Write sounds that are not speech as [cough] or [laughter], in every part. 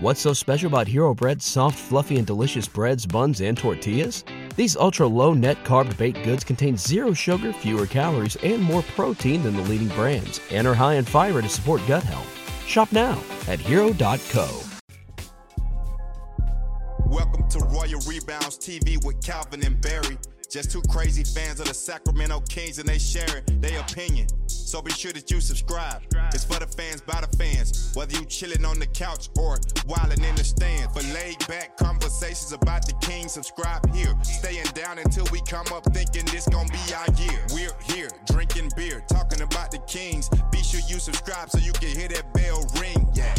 What's so special about Hero Bread's soft, fluffy, and delicious breads, buns, and tortillas? These ultra low net carb baked goods contain zero sugar, fewer calories, and more protein than the leading brands, and are high in fiber to support gut health. Shop now at hero.co. Welcome to Royal Rebounds TV with Calvin and Barry. Just two crazy fans of the Sacramento Kings and they sharing their opinion. So be sure that you subscribe. It's for the fans by the fans. Whether you chilling on the couch or wilding in the stand. For laid back conversations about the Kings, subscribe here. Staying down until we come up thinking this gonna be our year. We're here drinking beer, talking about the Kings. Be sure you subscribe so you can hear that bell ring. Yeah.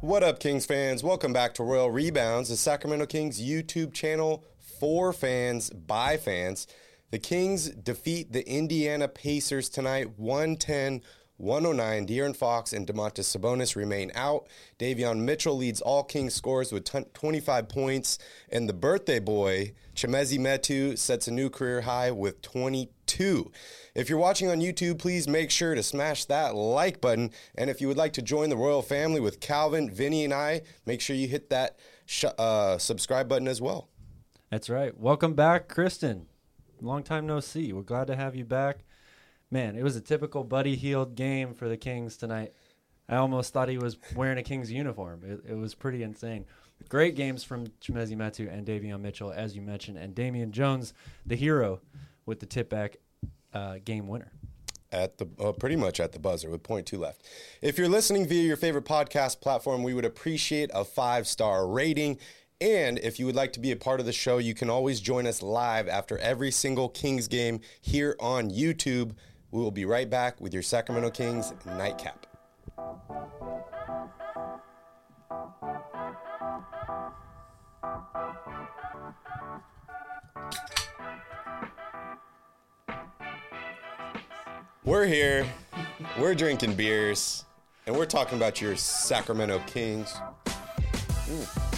What up, Kings fans? Welcome back to Royal Rebounds, the Sacramento Kings YouTube channel for fans by fans. The Kings defeat the Indiana Pacers tonight 110 109. De'Aaron Fox and Domantas Sabonis remain out. Davion Mitchell leads all Kings scores with 25 points. And the birthday boy, Chimezie Metu, sets a new career high with 22. If you're watching on YouTube, please make sure to smash that like button. And if you would like to join the royal family with Calvin, Vinny, and I, make sure you hit that sh- uh, subscribe button as well. That's right. Welcome back, Kristen. Long time no see. We're glad to have you back. Man, it was a typical Buddy Hield game for the Kings tonight. I almost thought he was wearing a Kings uniform. It, it was pretty insane. Great games from Chimezie Metu and Davion Mitchell, as you mentioned, and Damian Jones, the hero, with the tip back uh, game winner at the uh, pretty much at the buzzer with point two left. If you're listening via your favorite podcast platform, we would appreciate a five star rating. And if you would like to be a part of the show, you can always join us live after every single Kings game here on YouTube. We will be right back with your Sacramento Kings nightcap. We're here, we're drinking beers, and we're talking about your Sacramento Kings. Mm.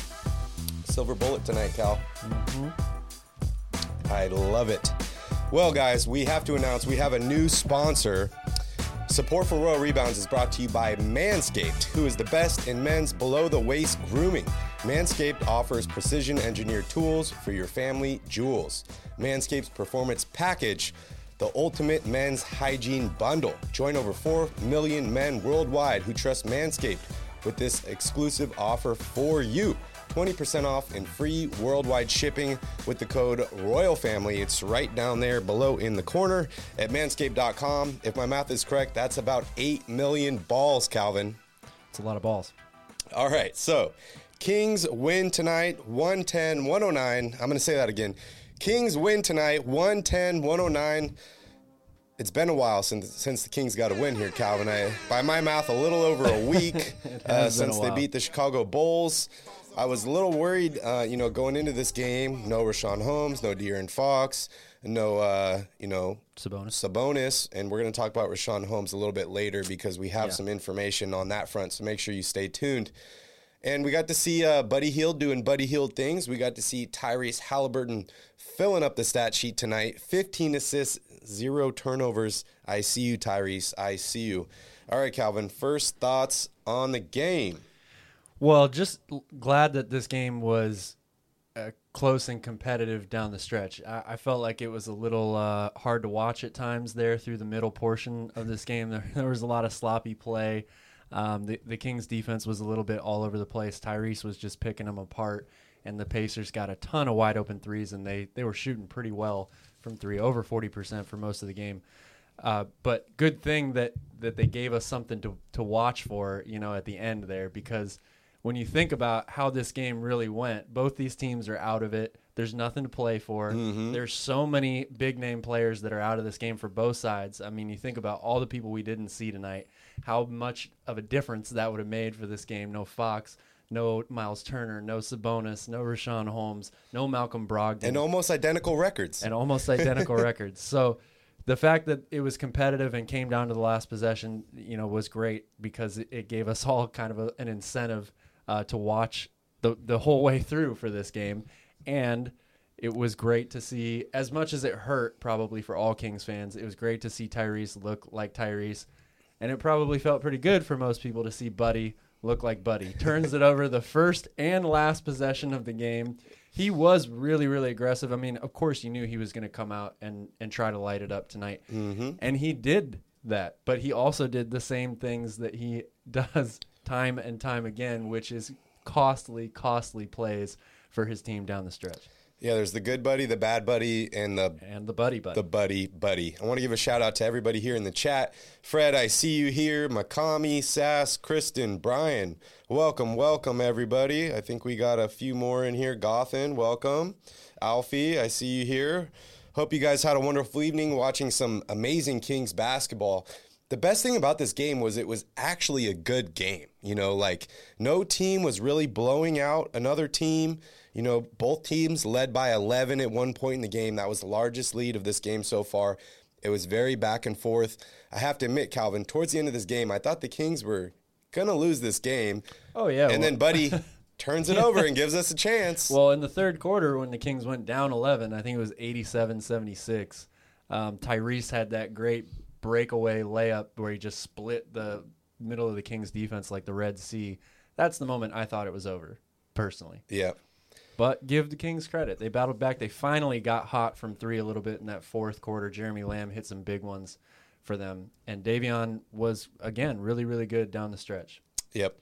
Silver bullet tonight, Cal. Mm-hmm. I love it. Well, guys, we have to announce we have a new sponsor. Support for Royal Rebounds is brought to you by Manscaped, who is the best in men's below the waist grooming. Manscaped offers precision engineered tools for your family jewels. Manscaped's Performance Package, the ultimate men's hygiene bundle. Join over 4 million men worldwide who trust Manscaped with this exclusive offer for you. 20% off and free worldwide shipping with the code Royal Family. It's right down there below in the corner at manscaped.com. If my math is correct, that's about 8 million balls, Calvin. It's a lot of balls. All right, so Kings win tonight 110 109. I'm going to say that again. Kings win tonight 110 109. It's been a while since since the Kings got a win here, Calvin. I, by my math, a little over a week [laughs] uh, since they beat the Chicago Bulls. I was a little worried, uh, you know, going into this game. No Richaun Holmes, no De'Aaron Fox, no, uh, you know, Sabonis. Sabonis, and we're going to talk about Richaun Holmes a little bit later because we have Yeah. some information on that front. So make sure you stay tuned. And we got to see uh, Buddy Hield doing Buddy Hield things. We got to see Tyrese Haliburton filling up the stat sheet tonight. 15 assists, zero turnovers. I see you, Tyrese. I see you. All right, Calvin. First thoughts on the game. Well, just l- glad that this game was uh, close and competitive down the stretch. I, I felt like it was a little uh, hard to watch at times there through the middle portion of this game. There, [laughs] there was a lot of sloppy play. Um, the, the Kings defense was a little bit all over the place. Tyrese was just picking them apart, and the Pacers got a ton of wide open threes, and they, they were shooting pretty well from three, over 40% for most of the game. Uh, but good thing that, that they gave us something to, to watch for, you know, at the end there, because when you think about how this game really went, both these teams are out of it. There's nothing to play for. Mm-hmm. There's so many big name players that are out of this game for both sides. I mean, you think about all the people we didn't see tonight, how much of a difference that would have made for this game. No Fox, no Miles Turner, no Sabonis, no Richaun Holmes, no Malcolm Brogdon And almost identical records. and almost identical [laughs] records. So the fact that it was competitive and came down to the last possession, you know, was great because it, it gave us all kind of a, an incentive uh, to watch the the whole way through for this game, and it was great to see. As much as it hurt, probably for all Kings fans, it was great to see Tyrese look like Tyrese. and it probably felt pretty good for most people to see Buddy look like Buddy. [laughs] Turns it over the first and last possession of the game. He was really, really aggressive. I mean, of course, you knew he was going to come out and, and try to light it up tonight. Mm-hmm. And he did that. But he also did the same things that he [laughs] does time and time again, which is costly, costly plays for his team down the stretch. Yeah, there's the good buddy, the bad buddy, and the and the buddy buddy. The buddy buddy. I want to give a shout out to everybody here in the chat. Fred, I see you here. Makami, Sass, Kristen, Brian. Welcome, welcome everybody. I think we got a few more in here. Gothen, welcome. Alfie, I see you here. Hope you guys had a wonderful evening watching some amazing Kings basketball. The best thing about this game was it was actually a good game. You know, like no team was really blowing out another team. You know, both teams led by 11 at one point in the game. That was the largest lead of this game so far. It was very back and forth. I have to admit, Calvin, towards the end of this game, I thought the Kings were going to lose this game. Oh, yeah. And well, then Buddy [laughs] turns it over and gives us a chance. Well, in the third quarter, when the Kings went down 11, I think it was 87 76. Um, Tyrese had that great breakaway layup where he just split the middle of the Kings defense like the Red Sea. That's the moment I thought it was over, personally. Yeah. But give the Kings credit. They battled back. They finally got hot from three a little bit in that fourth quarter. Jeremy Lamb hit some big ones for them. And Davion was, again, really, really good down the stretch. Yep.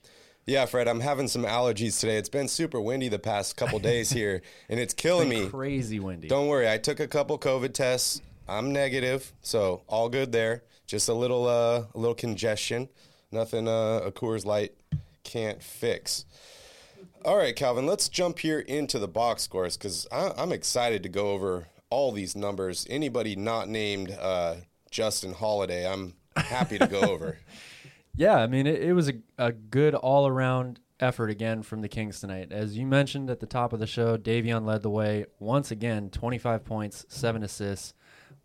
Yeah, Fred, I'm having some allergies today. It's been super windy the past couple days [laughs] here, and it's killing it's me. Crazy windy. Don't worry. I took a couple COVID tests. I'm negative, so all good there. Just a little, uh, a little congestion. Nothing uh, a Coors Light can't fix. All right, Calvin, let's jump here into the box scores because I'm excited to go over all these numbers. Anybody not named uh, Justin Holiday, I'm happy to go [laughs] over. Yeah, I mean, it, it was a, a good all around effort again from the Kings tonight. As you mentioned at the top of the show, Davion led the way once again 25 points, seven assists,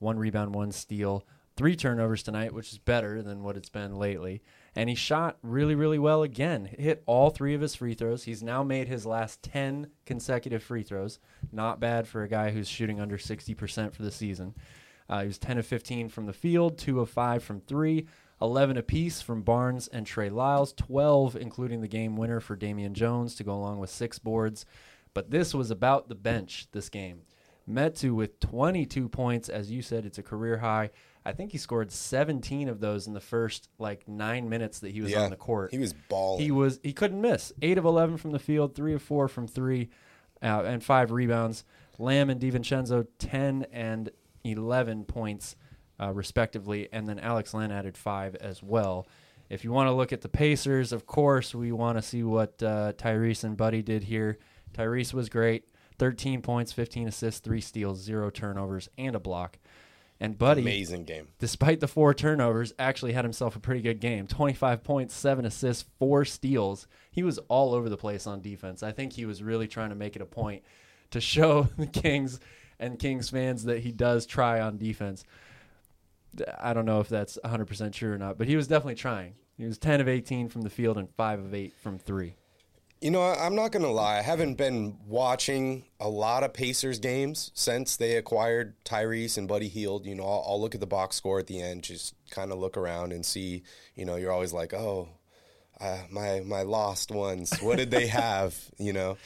one rebound, one steal, three turnovers tonight, which is better than what it's been lately and he shot really, really well again. Hit all three of his free throws. He's now made his last 10 consecutive free throws. Not bad for a guy who's shooting under 60% for the season. Uh, he was 10 of 15 from the field, 2 of 5 from 3, 11 apiece from Barnes and Trey Lyles, 12 including the game winner for Damian Jones to go along with six boards. But this was about the bench this game. Metu with 22 points. As you said, it's a career high. I think he scored 17 of those in the first like nine minutes that he was yeah, on the court. He was balling. He was he couldn't miss. Eight of 11 from the field, three of four from three, uh, and five rebounds. Lamb and DiVincenzo 10 and 11 points uh, respectively, and then Alex Len added five as well. If you want to look at the Pacers, of course, we want to see what uh, Tyrese and Buddy did here. Tyrese was great. 13 points, 15 assists, three steals, zero turnovers, and a block. And Buddy, amazing game. Despite the four turnovers, actually had himself a pretty good game. 25 points, seven assists, four steals. He was all over the place on defense. I think he was really trying to make it a point to show [laughs] the Kings and Kings fans that he does try on defense. I don't know if that's 100% true or not, but he was definitely trying. He was 10 of 18 from the field and 5 of 8 from 3. You know, I'm not going to lie. I haven't been watching a lot of Pacers games since they acquired Tyrese and Buddy Hield. You know, I'll, I'll look at the box score at the end, just kind of look around and see. You know, you're always like, oh, uh, my my lost ones. What did they have? [laughs] you know,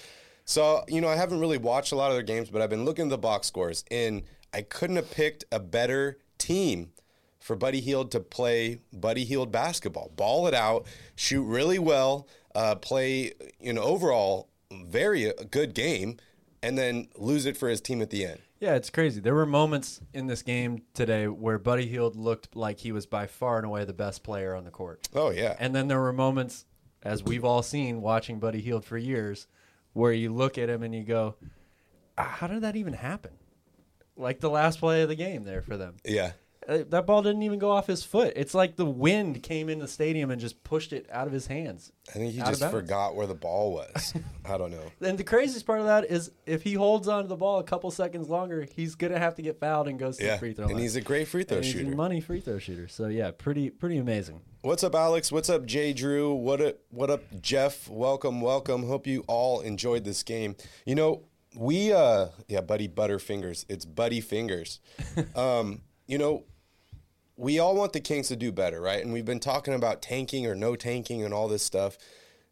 so you know, I haven't really watched a lot of their games, but I've been looking at the box scores, and I couldn't have picked a better team for Buddy Hield to play Buddy Hield basketball. Ball it out, shoot really well uh, play you know overall very uh, good game, and then lose it for his team at the end. Yeah, it's crazy. There were moments in this game today where Buddy Hield looked like he was by far and away the best player on the court. Oh yeah. And then there were moments, as we've all seen watching Buddy Hield for years, where you look at him and you go, ah, "How did that even happen?" Like the last play of the game there for them. Yeah. Uh, that ball didn't even go off his foot. It's like the wind came in the stadium and just pushed it out of his hands. I think he just forgot where the ball was. I don't know. [laughs] And the craziest part of that is if he holds on to the ball a couple seconds longer, he's gonna have to get fouled and goes to yeah. the free throw line. And he's a great free throw and shooter. He's a money free throw shooter. So yeah, pretty pretty amazing. What's up, Alex? What's up, Jay Drew? What up, what up, Jeff? Welcome, welcome. Hope you all enjoyed this game. You know, we uh yeah, buddy Butterfingers. It's Buddy Fingers. [laughs] um, you know, we all want the Kings to do better, right? And we've been talking about tanking or no tanking and all this stuff.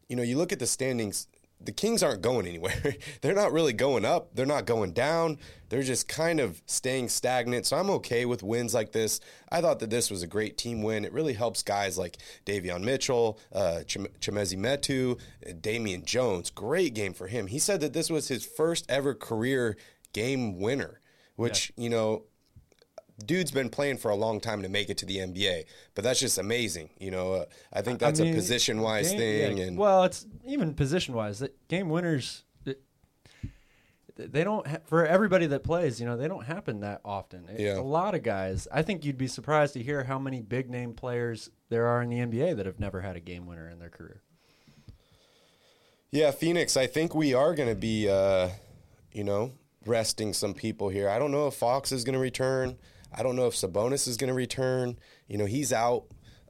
You know, you look at the standings, the Kings aren't going anywhere. [laughs] They're not really going up. They're not going down. They're just kind of staying stagnant. So I'm okay with wins like this. I thought that this was a great team win. It really helps guys like Davion Mitchell, uh, Ch- Chimezie Metu, Damian Jones. Great game for him. He said that this was his first ever career game winner, which, yeah. you know, dude's been playing for a long time to make it to the NBA, but that's just amazing. You know, uh, I think that's I mean, a position wise thing. Yeah, and well, it's even position wise. Game winners, they don't ha- for everybody that plays. You know, they don't happen that often. It, yeah. a lot of guys. I think you'd be surprised to hear how many big name players there are in the NBA that have never had a game winner in their career. Yeah, Phoenix. I think we are going to be, uh, you know, resting some people here. I don't know if Fox is going to return. I don't know if Sabonis is going to return. You know, he's out.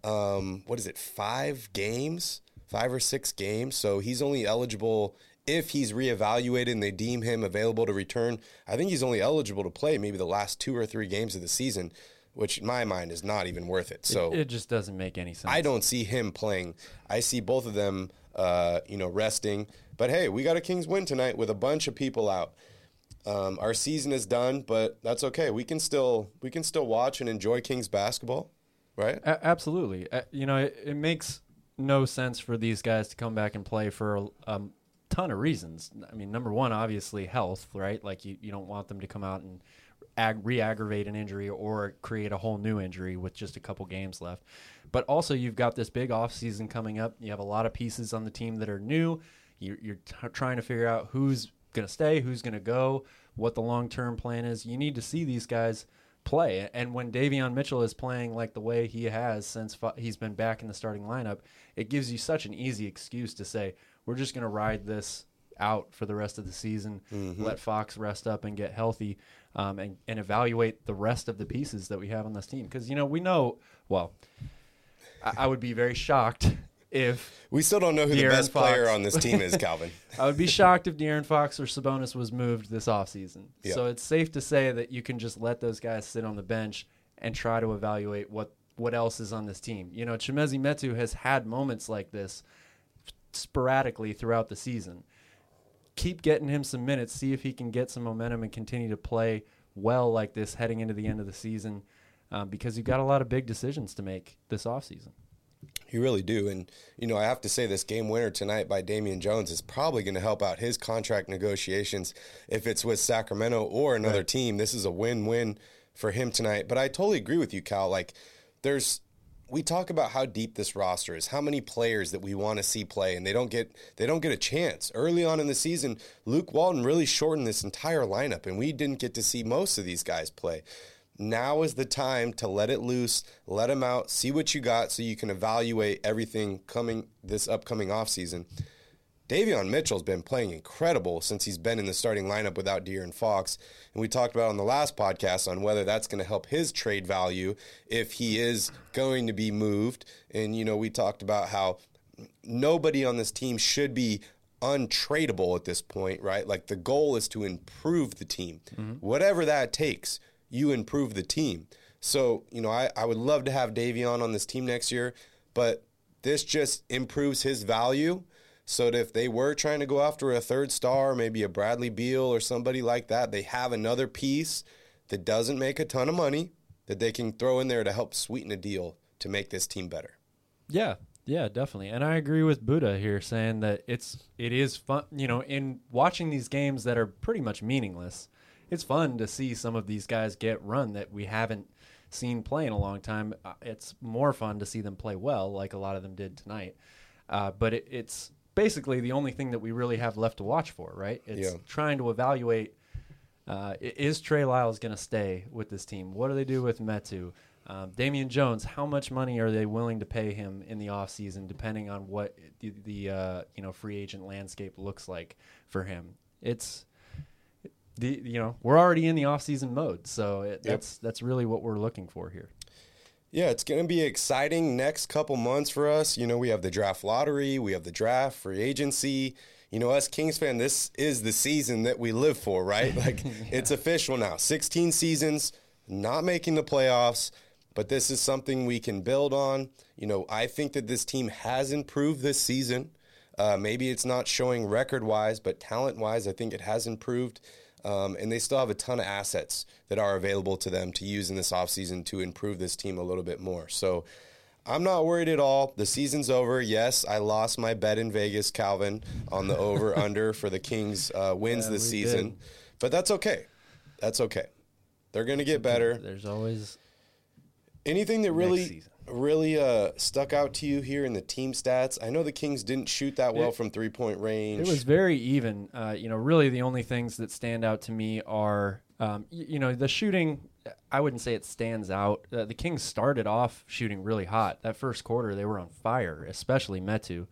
Um, what is it? Five games, five or six games. So he's only eligible if he's reevaluated and they deem him available to return. I think he's only eligible to play maybe the last two or three games of the season, which in my mind is not even worth it. So it, it just doesn't make any sense. I don't see him playing. I see both of them, uh, you know, resting. But hey, we got a Kings win tonight with a bunch of people out. Um, our season is done, but that's okay. We can still we can still watch and enjoy Kings basketball, right? A- absolutely. Uh, you know, it, it, makes no sense for these guys to come back and play for a um, ton of reasons. I mean, number one, obviously health, right? Like you, you don't want them to come out and ag- re-aggravate an injury or create a whole new injury with just a couple games left. But also, you've got this big off season coming up. You have a lot of pieces on the team that are new. You're, you're t- trying to figure out who's going to stay, who's going to go, what the long term plan is. You need to see these guys play. And when Davion Mitchell is playing like the way he has since he's been back in the starting lineup, it gives you such an easy excuse to say, we're just going to ride this out for the rest of the season, mm-hmm. let Fox rest up and get healthy, um, and, and evaluate the rest of the pieces that we have on this team. Because, you know, we know, well, I, I would be very shocked if we still don't know who De'Aaron the best Fox, player on this team is, Calvin. [laughs] I would be shocked if De'Aaron Fox or Sabonis was moved this offseason. Yeah. So it's safe to say that you can just let those guys sit on the bench and try to evaluate what what else is on this team. You know, Chimezie Metu has had moments like this sporadically throughout the season. Keep getting him some minutes, see if he can get some momentum and continue to play well like this heading into the end of the season, um, because you've got a lot of big decisions to make this offseason. You really do. And, you know, I have to say this game winner tonight by Damian Jones is probably going to help out his contract negotiations if it's with Sacramento or another right. team. This is a win win for him tonight. But I totally agree with you, Cal. Like, there's. We talk about how deep this roster is, how many players that we want to see play, and they don't get they don't get a chance. Early on in the season, Luke Walton really shortened this entire lineup, and we didn't get to see most of these guys play now is the time to let it loose, let them out, see what you got so you can evaluate everything coming this upcoming offseason. Davion Mitchell's been playing incredible since he's been in the starting lineup without De'Aaron Fox. And we talked about on the last podcast on whether that's going to help his trade value if he is going to be moved. And, you know, we talked about how nobody on this team should be untradeable at this point, right? Like the goal is to improve the team, mm-hmm. whatever that takes you improve the team. So, you know, I, I would love to have Davion on this team next year, but this just improves his value. So that if they were trying to go after a third star, maybe a Bradley Beal or somebody like that, they have another piece that doesn't make a ton of money that they can throw in there to help sweeten a deal to make this team better. Yeah, yeah, definitely. And I agree with Buddha here saying that it's it is fun, you know, in watching these games that are pretty much meaningless it's fun to see some of these guys get run that we haven't seen play in a long time. Uh, it's more fun to see them play well, like a lot of them did tonight. Uh, but it, it's basically the only thing that we really have left to watch for, right? It's yeah. trying to evaluate uh, is Trey Lyles going to stay with this team? What do they do with Metu? Um, Damian Jones, how much money are they willing to pay him in the offseason, depending on what the, the uh, you know free agent landscape looks like for him? It's the you know we're already in the off season mode, so it, that's that's really what we're looking for here. Yeah, it's going to be exciting next couple months for us. You know, we have the draft lottery, we have the draft, free agency. You know, us Kings fan, this is the season that we live for, right? [laughs] Like yeah. it's official now. 16 seasons, not making the playoffs, but this is something we can build on. You know, I think that this team has improved this season. Uh, maybe it's not showing record wise, but talent wise, I think it has improved. Um, and they still have a ton of assets that are available to them to use in this offseason to improve this team a little bit more. So I'm not worried at all. The season's over. Yes, I lost my bet in Vegas, Calvin, on the over [laughs] under for the Kings uh, wins Yeah, this season. did. But that's okay. That's okay. They're going to get better. There's always Anything that really. Really uh, stuck out to you here in the team stats? I know the Kings didn't shoot that well It- from three point range. It was very even. Uh, you know, really the only things that stand out to me are, um, y- you know, the shooting. I wouldn't say it stands out. Uh, the Kings started off shooting really hot. That first quarter, they were on fire, especially Metu.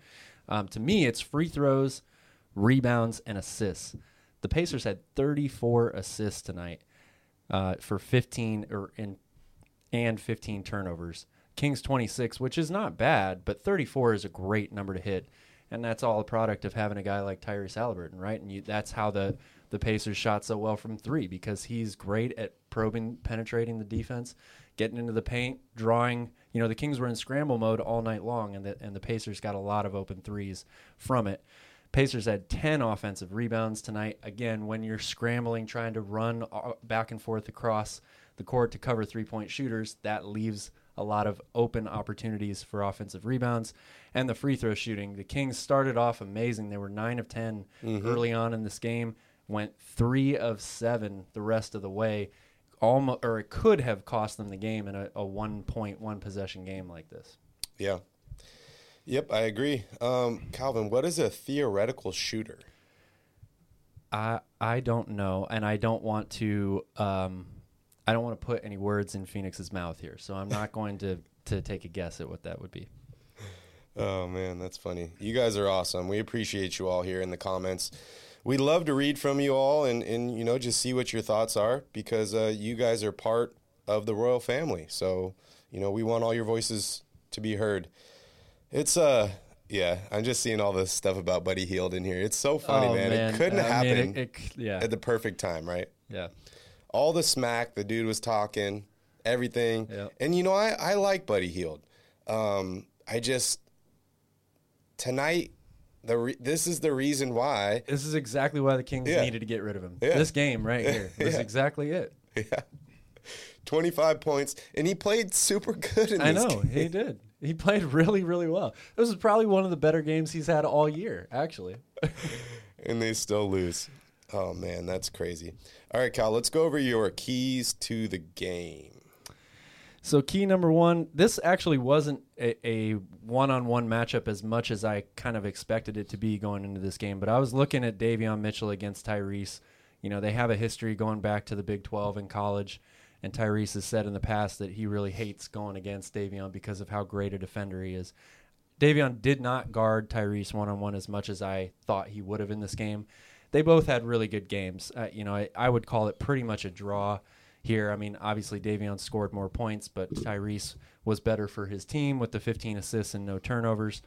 Um, to me, it's free throws, rebounds, and assists. The Pacers had 34 assists tonight uh, for 15 or in and 15 turnovers. Kings 26, which is not bad, but 34 is a great number to hit. And that's all a product of having a guy like Tyrese Haliburton, right? And you, that's how the, the Pacers shot so well from three because he's great at probing, penetrating the defense, getting into the paint, drawing. You know, the Kings were in scramble mode all night long, and the, and the Pacers got a lot of open threes from it. Pacers had 10 offensive rebounds tonight. Again, when you're scrambling, trying to run uh, back and forth across the court to cover three point shooters, that leaves a lot of open opportunities for offensive rebounds. And the free throw shooting, the Kings started off amazing. They were 9 of 10 early on in this game, went 3 of 7 the rest of the way. Almost, or it could have cost them the game in a, a one point, one possession game like this. yeah. Yep, I agree. Um, Calvin, what is a theoretical shooter? I I don't know, and I don't want to um, I don't want to put any words in Phoenix's mouth here, so I'm not going to to take a guess at what that would be. Oh man, that's funny. You guys are awesome. We appreciate you all here in the comments. We love to read from you all and, and you know just see what your thoughts are because uh, you guys are part of the royal family. So you know we want all your voices to be heard. It's uh yeah, I'm just seeing all this stuff about Buddy Hield in here. It's so funny, Oh, man. It couldn't I mean, happen it- it yeah, at the perfect time, right? yeah. All the smack the dude was talking, everything. Yep. And you know, I, I like Buddy Hield. Um, I just tonight the re- this is the reason why. This is exactly why the Kings Yeah. needed to get rid of him. Yeah. This game right [laughs] here. This is Yeah. exactly it. [laughs] Yeah. 25 points and he played super good in I this know [laughs] game. he did. He played really, really well. This is probably one of the better games he's had all year, actually. and they still lose. Oh man, that's crazy. All right, Kyle, let's go over your keys to the game. So key number one, this actually wasn't a, a one-on-one matchup as much as I kind of expected it to be going into this game. But I was looking at Davion Mitchell against Tyrese. You know, they have a history going back to the Big 12 in college, and Tyrese has said in the past that he really hates going against Davion because of how great a defender he is. Davion did not guard Tyrese one-on-one as much as I thought he would have in this game. They both had really good games. Uh, you know, I, I would call it pretty much a draw here. I mean, obviously Davion scored more points, but Tyrese was better for his team with the 15 assists and no turnovers.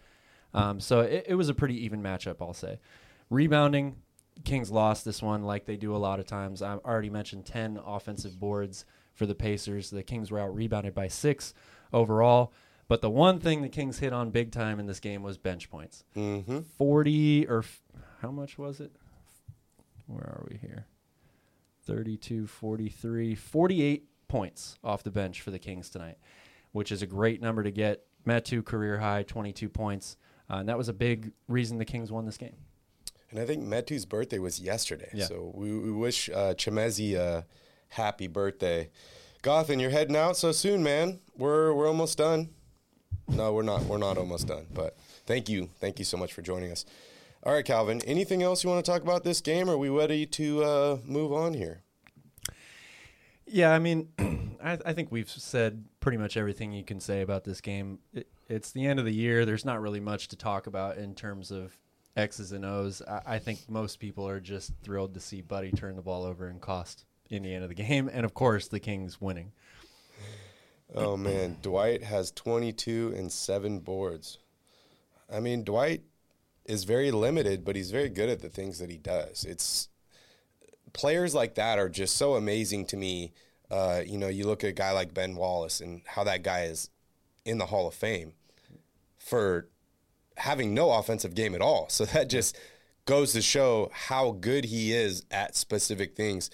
Um, so it, it was a pretty even matchup, I'll say. Rebounding, Kings lost this one like they do a lot of times. I already mentioned 10 offensive boards for the Pacers. The Kings were out rebounded by six overall. But the one thing the Kings hit on big time in this game was bench points. Mm-hmm. 40 or f- how much was it? Where are we here? 32, 43, 48 points off the bench for the Kings tonight, which is a great number to get. Metu career high, 22 points. Uh, and that was a big reason the Kings won this game. And I think Metu's birthday was yesterday. Yeah. So we, we wish uh, Chimezie a happy birthday. Gothan, you're heading out so soon, man. We're we're almost done. No, we're not. We're not almost done. But thank you, thank you so much for joining us. All right, Calvin. Anything else you want to talk about this game? Or are we ready to uh, move on here? Yeah, I mean, [clears throat] I, I think we've said pretty much everything you can say about this game. It, it's the end of the year. There's not really much to talk about in terms of X's and O's. I, I think most people are just thrilled to see Buddy turn the ball over and cost Indiana the [laughs] game, and of course the Kings winning. Oh man, Dwight has 22 and seven boards. I mean, Dwight is very limited, but he's very good at the things that he does. It's players like that are just so amazing to me. Uh, you know, you look at a guy like Ben Wallace and how that guy is in the Hall of Fame for having no offensive game at all. [laughs] So that just goes to show how good he is at specific things.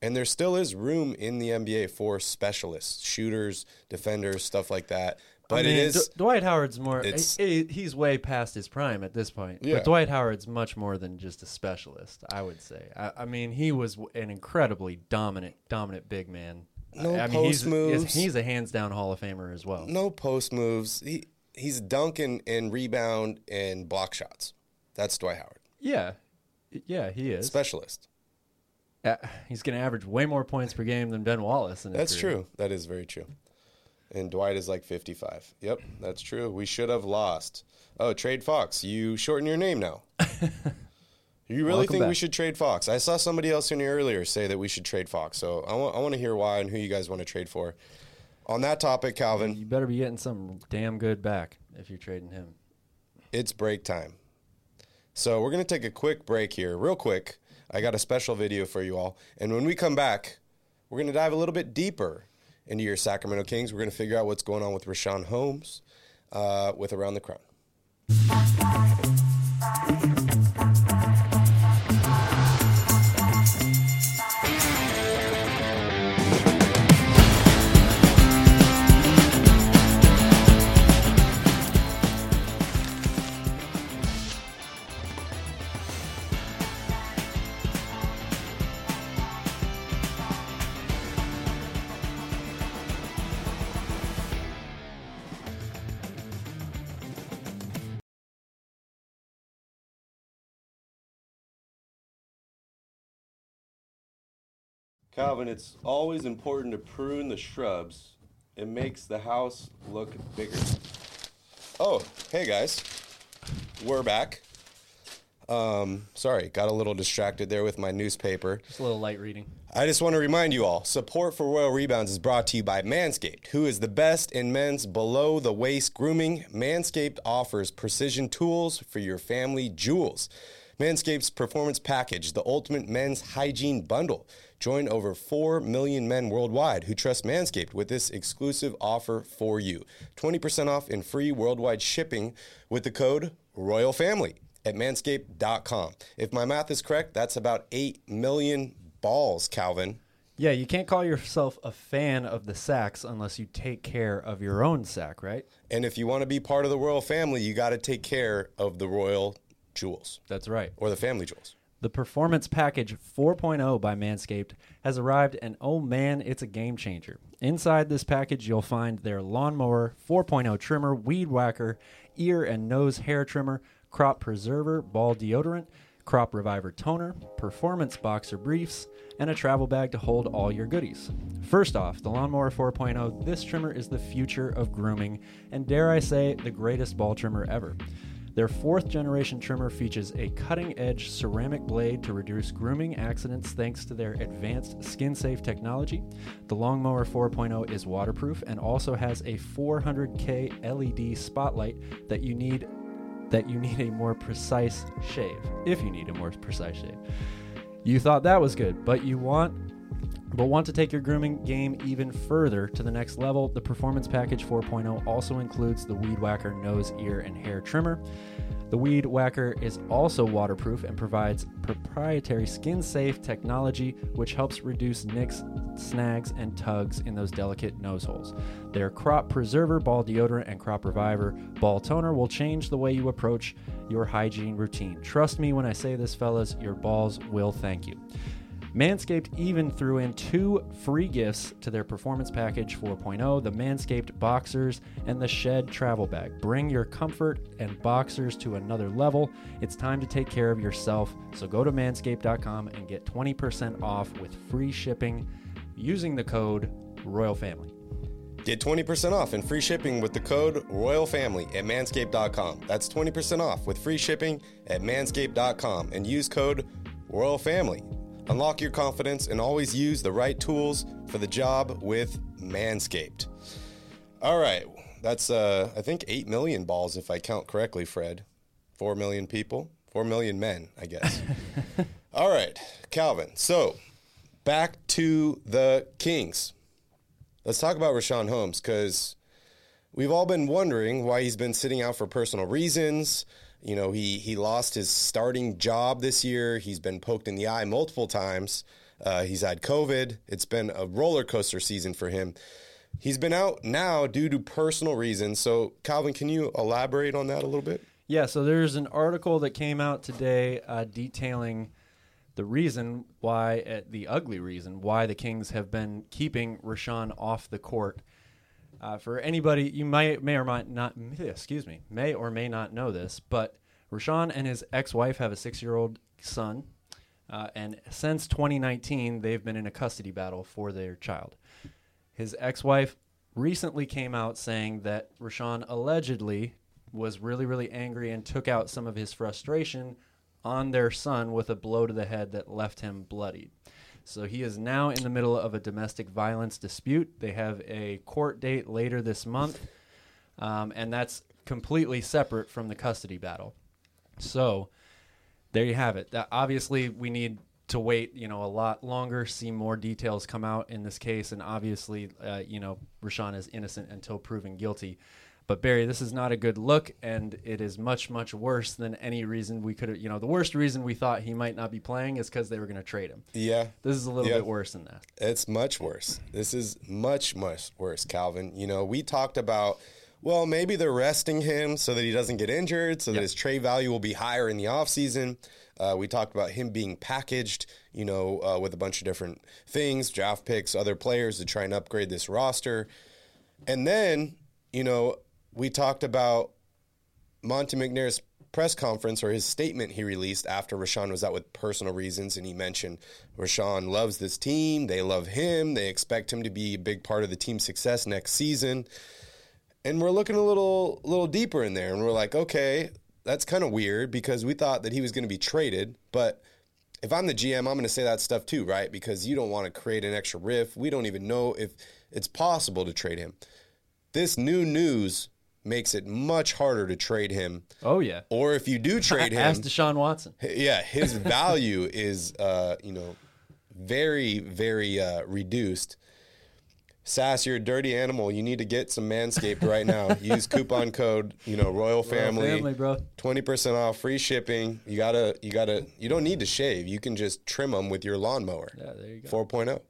And there still is room in the NBA for specialists, shooters, defenders, stuff like that. But I mean, it is D- Dwight Howard's more. he- he's way past his prime at this point. Yeah. But Dwight Howard's much more than just a specialist. I would say. I, I mean, he was an incredibly dominant, dominant big man. No I mean, he's, post moves. He's a hands down Hall of Famer as well. no post moves. He he's dunking and rebound and block shots. That's Dwight Howard, Yeah, yeah, he is. specialist. Uh, he's going to average way more points per game than Ben Wallace. In That's career. true. That is very true. And Dwight is like 55. Yep, that's true. We should have lost. Oh, trade Fox. You shorten your name now. [laughs] you really Welcome think we should trade Fox? I saw somebody else in here earlier say that we should trade Fox. So I want, I want to hear why and who you guys want to trade for. On that topic, Calvin, You better be getting something damn good back if you're trading him. it's break time. So we're going to take a quick break here, real quick. I got a special video for you all. And when we come back, we're going to dive a little bit deeper into your Sacramento Kings. We're going to figure out what's going on with Richaun Holmes uh, with Around the Crown. Calvin, it's always important to prune the shrubs. It makes the house look bigger. Oh, hey guys. We're back. Um, sorry, got a little distracted there with my newspaper. Just a little light reading. I just want to remind you all support for Royal Rebounds is brought to you by Manscaped, who is the best in men's below the waist grooming. Manscaped offers precision tools for your family jewels. Manscaped's performance package, the ultimate men's hygiene bundle. Join over 4 million men worldwide who trust Manscaped with this exclusive offer for you 20% off and free worldwide shipping with the code Royal Family at manscaped.com. If my math is correct, that's about 8 million balls, Calvin. Yeah, you can't call yourself a fan of the sacks unless you take care of your own sack, right? And if you want to be part of the royal family, you got to take care of the royal jewels That's right. or the family jewels. The Performance Package 4.0 by Manscaped has arrived, and oh man, it's a game changer. Inside this package, you'll find their Lawnmower 4.0 trimmer, Weed Whacker, ear and nose hair trimmer, Crop Preserver, ball deodorant, Crop Reviver toner, Performance Boxer briefs, and a travel bag to hold all your goodies. First off, the Lawnmower 4.0, this trimmer is the future of grooming, and dare I say, the greatest ball trimmer ever. Their fourth generation trimmer features a cutting edge ceramic blade to reduce grooming accidents thanks to their advanced skin safe technology. The Lawnmower 4.0 is waterproof and also has a 400K LED spotlight that you need that you need a more precise shave if you need a more precise shave. You thought that was good, but you want but want to take your grooming game even further to the next level, the Performance Package 4.0 also includes the Weed Whacker nose, ear, and hair trimmer. The Weed Whacker is also waterproof and provides proprietary skin safe technology which helps reduce nicks, snags, and tugs in those delicate nose holes. Their Crop Preserver Ball Deodorant and Crop Reviver Ball Toner will change the way you approach your hygiene routine. Trust me when I say this, fellas, your balls will thank you. Manscaped even threw in two free gifts to their performance package 4.0 the Manscaped Boxers and the Shed Travel Bag. Bring your comfort and boxers to another level. It's time to take care of yourself. So go to manscaped.com and get 20% off with free shipping using the code Royal Family. Get 20% off and free shipping with the code Royal Family at manscaped.com. That's 20% off with free shipping at manscaped.com and use code Royal Family. Unlock your confidence and always use the right tools for the job with Manscaped. All right, that's uh, I think 8 million balls if I count correctly, Fred. 4 million people, 4 million men, I guess. [laughs] All right, Calvin. So, back to the Kings. let's talk about Richaun Holmes because we've all been wondering why he's been sitting out for personal reasons. You know, he he lost his starting job this year. He's been poked in the eye multiple times. Uh, he's had COVID. It's been a roller coaster season for him. He's been out now due to personal reasons. So, Calvin, can you elaborate on that a little bit? Yeah, so there's an article that came out today uh, detailing the reason why, uh, the ugly reason why the Kings have been keeping Richaun off the court. Uh, for anybody, you might may or might not, excuse me, may or may not know this, but Richaun and his ex-wife have a six-year-old son, uh, and since 2019, they've been in a custody battle for their child. His ex-wife recently came out saying that Richaun allegedly was really, really angry and took out some of his frustration on their son with a blow to the head that left him bloodied. So he is now in the middle of a domestic violence dispute. They have a court date later this month, um, and that's completely separate from the custody battle. So there you have it. That obviously, we need to wait, you know, a lot longer, see more details come out in this case, and obviously, uh, you know, Richaun is innocent until proven guilty. But Barry, this is not a good look, and it is much, much worse than any reason we could have. You know, the worst reason we thought he might not be playing is because they were going to trade him. Yeah. This is a little Yeah. bit worse than that. It's much worse. This is much, much worse, Calvin. You know, we talked about, well, maybe they're resting him so that he doesn't get injured, so that his trade value will be higher in the offseason. Uh, we talked about him being packaged, you know, uh, with a bunch of different things, draft picks, other players to try and upgrade this roster. And then, you know, we talked about Monte McNair's press conference or his statement he released after Richaun was out with personal reasons, and he mentioned Richaun loves this team, they love him, they expect him to be a big part of the team's success next season. And we're looking a little little deeper in there, and we're like, okay, that's kind of weird because we thought that he was going to be traded, but if I'm the GM, I'm going to say that stuff too, right? Because you don't want to create an extra riff. We don't even know if it's possible to trade him. This new news makes it much harder to trade him. Oh yeah. Or if you do [laughs] trade him, Ask Deshaun Watson. yeah, his value [laughs] is, uh, you know, very, very uh, reduced. Sass, you're a dirty animal. You need to get some Manscaped right now. [laughs] Use coupon code, you know, Royal Family. family, bro. Twenty percent off, free shipping. You gotta, you gotta, you don't need to shave. You can just trim them with your lawnmower. Yeah, there you go. 4.0.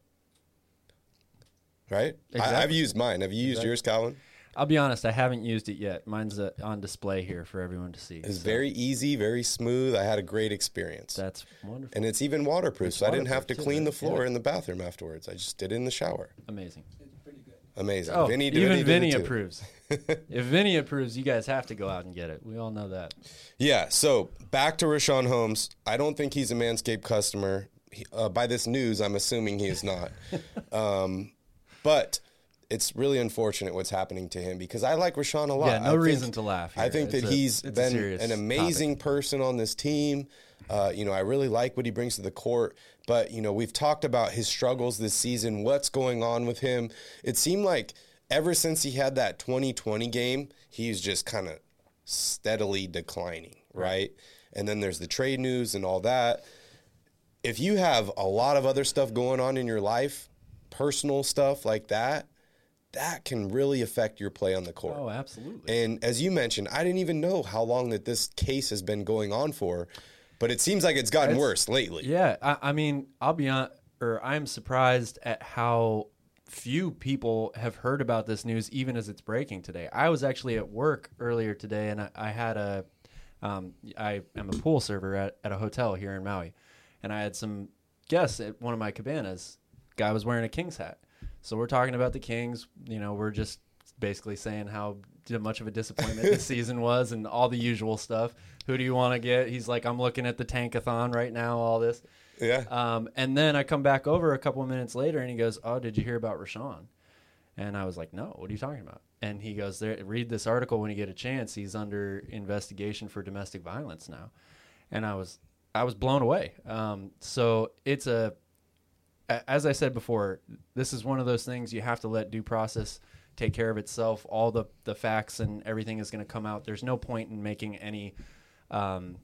Right? I, Exactly. I've used mine. Have you used yours, Calvin? I'll be honest, I haven't used it yet. Mine's uh, on display here for everyone to see. It's so very easy, very smooth. I had a great experience. That's wonderful. and it's even waterproof, so I didn't have to too, clean the floor Yeah. in the bathroom afterwards. I just did it in the shower. Amazing. It's pretty good. Amazing. Oh, Vinny did, even Vinny approves. [laughs] if Vinny approves, you guys have to go out and get it. We all know that. Yeah. So back to Richaun Holmes. I don't think he's a Manscaped customer. He, uh, by this news, I'm assuming he is not. [laughs] um, but it's really unfortunate what's happening to him because I like Richaun a lot. Yeah, no I think- reason to laugh I think It's that a- he's been an amazing person on this team. Uh, you know, I really like what he brings to the court. But you know, we've talked about his struggles this season. What's going on with him? It seemed like ever since he had that 2020 game, he's just kind of steadily declining, right? And then there's the trade news and all that. If you have a lot of other stuff going on in your life, personal stuff like that, that can really affect your play on the court. Oh, absolutely. And as you mentioned, I didn't even know how long that this case has been going on for, but it seems like it's gotten It's- worse lately. Yeah, I, I mean, I'll be on, or I'm surprised at how few people have heard about this news, even as it's breaking today. I was actually at work earlier today, and I, I had a, um, I am a pool server at, at a hotel here in Maui, and I had some guests at one of my cabanas. Guy was wearing a Kings hat, so we're talking about the Kings. You know, we're just basically saying how much of a disappointment this [laughs] season was, and all the usual stuff. Who do you want to get? He's like, I'm looking at the Tankathon right now. All this. Yeah. Um, and then I come back over a couple of minutes later, and he goes, "Oh, did you hear about Richaun?" And I was like, "No, what are you talking about?" And he goes, there, "Read this article when you get a chance. He's under investigation for domestic violence now." And I was, I was blown away. Um, so it's a, a- as I said before, this is one of those things you have to let due process take care of itself. All the the facts and everything is going to come out. There's no point in making any. Um,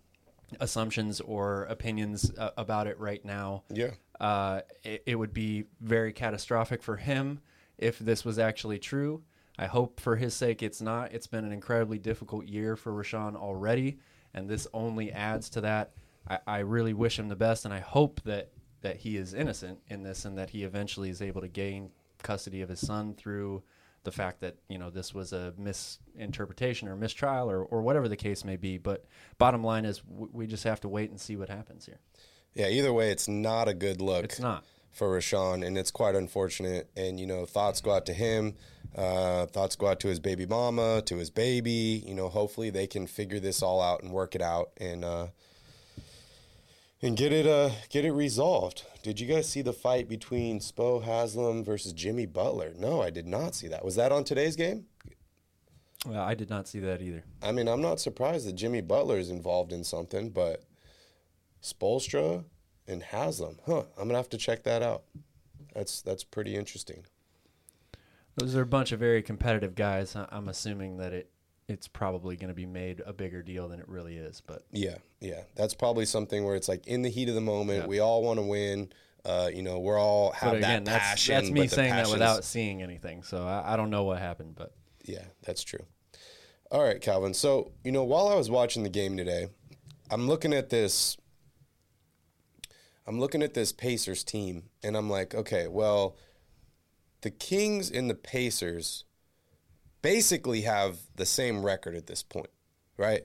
assumptions or opinions uh, about it right now Yeah. uh, it, it would be very catastrophic for him if this was actually true. I hope for his sake it's not. It's been an incredibly difficult year for Richaun already, and this only adds to that. I, I really wish him the best, and I hope that that he is innocent in this, and that he eventually is able to gain custody of his son through the fact that you know this was a misinterpretation or mistrial or, or whatever the case may be. But bottom line is, w- we just have to wait and see what happens here. Yeah, either way, it's not a good look. It's not. for Rashawn, and it's quite unfortunate. And you know, thoughts go out to him. Uh, thoughts go out to his baby mama, to his baby. You know, hopefully they can figure this all out and work it out and uh, and get it uh, get it resolved. Did you guys see the fight between Spo Haslem versus Jimmy Butler? No, I did not see that. Was that on today's game? Well, I did not see that either. I mean, I'm not surprised that Jimmy Butler is involved in something, but Spoelstra and Haslem, huh? I'm gonna have to check that out. That's that's pretty interesting. Those are a bunch of very competitive guys. I'm assuming that it it's probably going to be made a bigger deal than it really is. But Yeah, yeah. That's probably something where it's like in the heat of the moment, we all want to win. Uh, you know, we're all have but again, that that's passion. that's me saying that without seeing anything. So I, I don't know what happened, but Yeah, that's true. All right, Calvin. So you know, while I was watching the game today, I'm looking at this. I'm looking at this Pacers team, and I'm like, okay, well, the Kings and the Pacers basically have the same record at this point, right?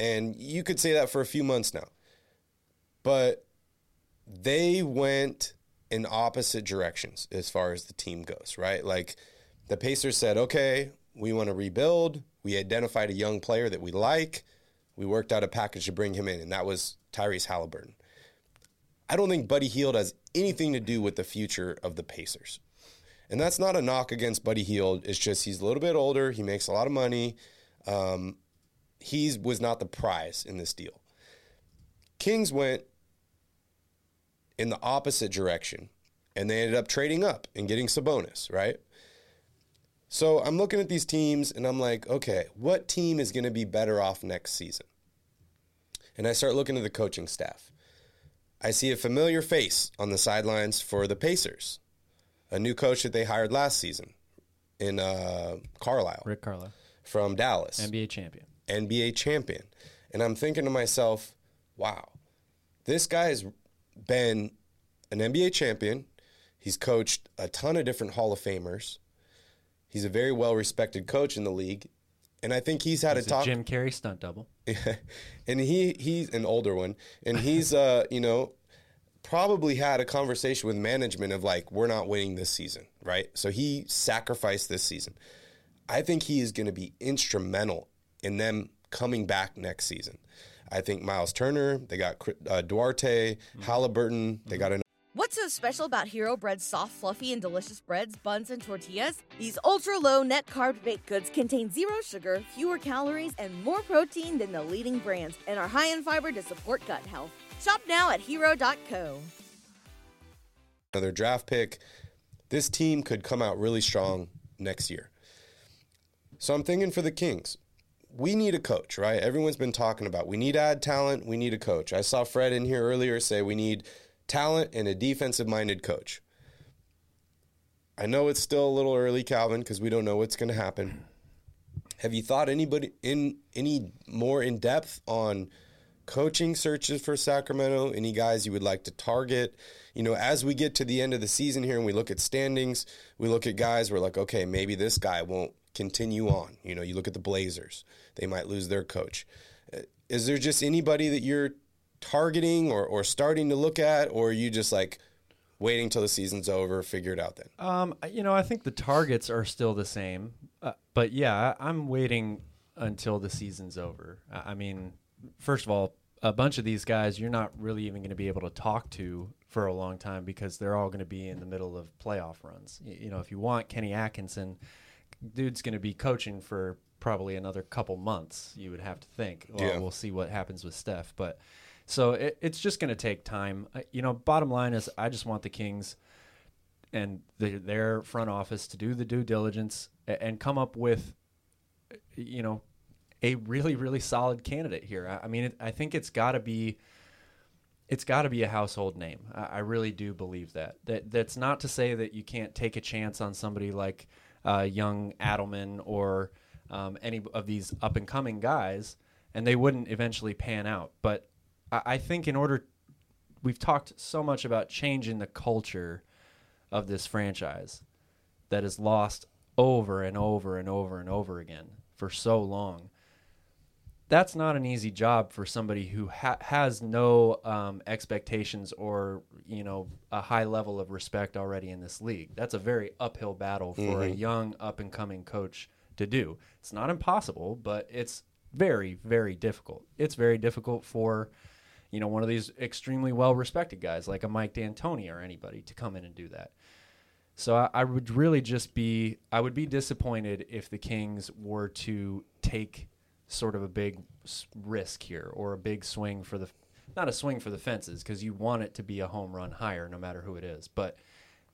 And you could say that for a few months now. But they went in opposite directions as far as the team goes, right? Like the Pacers said, okay, we want to rebuild. We identified a young player that we like. We worked out a package to bring him in, and that was Tyrese Haliburton. I don't think Buddy Hield has anything to do with the future of the Pacers. And that's not a knock against Buddy Hield. It's just he's a little bit older. He makes a lot of money. Um, he was not the prize in this deal. Kings went in the opposite direction, and they ended up trading up and getting Sabonis, right? So I'm looking at these teams, and I'm like, okay, what team is going to be better off next season? And I start looking at the coaching staff. I see a familiar face on the sidelines for the Pacers, a new coach that they hired last season in uh, Carlisle Rick Carlisle, from Dallas. NBA champion. NBA champion. And I'm thinking to myself, wow, this guy has been an NBA champion. He's coached a ton of different Hall of Famers. He's a very well respected coach in the league. And I think he's had He's a talk. a Jim Carrey stunt double. [laughs] and he he's an older one. And he's uh, you know, probably had a conversation with management of like, we're not winning this season, right? So he sacrificed this season. I think he is going to be instrumental in them coming back next season. I think Myles Turner, they got uh, Duarte, Haliburton, they got an What's so special about Hero Bread's soft, fluffy, and delicious breads, buns, and tortillas? These ultra low net carb baked goods contain zero sugar, fewer calories, and more protein than the leading brands, and are high in fiber to support gut health. Shop now at hero.co. another draft pick. This team could come out really strong next year. So I'm thinking for the Kings, we need a coach, right? Everyone's been talking about we need add talent, we need a coach. I saw Fred in here earlier say we need talent and a defensive minded coach. I know it's still a little early, Calvin, because we don't know what's going to happen. Have you thought anybody in any more in depth on coaching searches for Sacramento? Any guys you would like to target? You know, as we get to the end of the season here and we look at standings, we look at guys, we're like, okay, maybe this guy won't continue on. You know, you look at the Blazers, they might lose their coach. Uh, Is there just anybody that you're targeting or, or starting to look at, or are you just like waiting till the season's over, figure it out then? Um, you know, I think the targets are still the same, uh, but yeah, I'm waiting until the season's over. I mean, first of all, a bunch of these guys you're not really even going to be able to talk to for a long time because they're all going to be in the middle of playoff runs. You know, if you want Kenny Atkinson, dude's going to be coaching for probably another couple months. You would have to think. Well, Yeah. we'll see what happens with Steph, but so it, it's just going to take time. I- You know, bottom line is I just want the Kings and the, their front office to do the due diligence and come up with, you know, a really really solid candidate here. I, I mean, it, I think it's got to be. it's got to be a household name. I, I, really do believe that. That that's not to say that you can't take a chance on somebody like uh, young Adelman or um, any of these up and coming guys, and they wouldn't eventually pan out. But I, I think in order, we've talked so much about changing the culture of this franchise that is lost over and over and over and over again for so long. That's not an easy job for somebody who ha- has no um, expectations or you know a high level of respect already in this league. That's a very uphill battle for mm-hmm. a young up and coming coach to do. It's not impossible, but it's very very difficult. It's very difficult for you know one of these extremely well respected guys like a Mike D'Antoni or anybody to come in and do that. So I, I, would really just be I would be disappointed if the Kings were to take sort of a big risk here or a big swing for the not a swing for the fences because you want it to be a home run higher no matter who it is, but.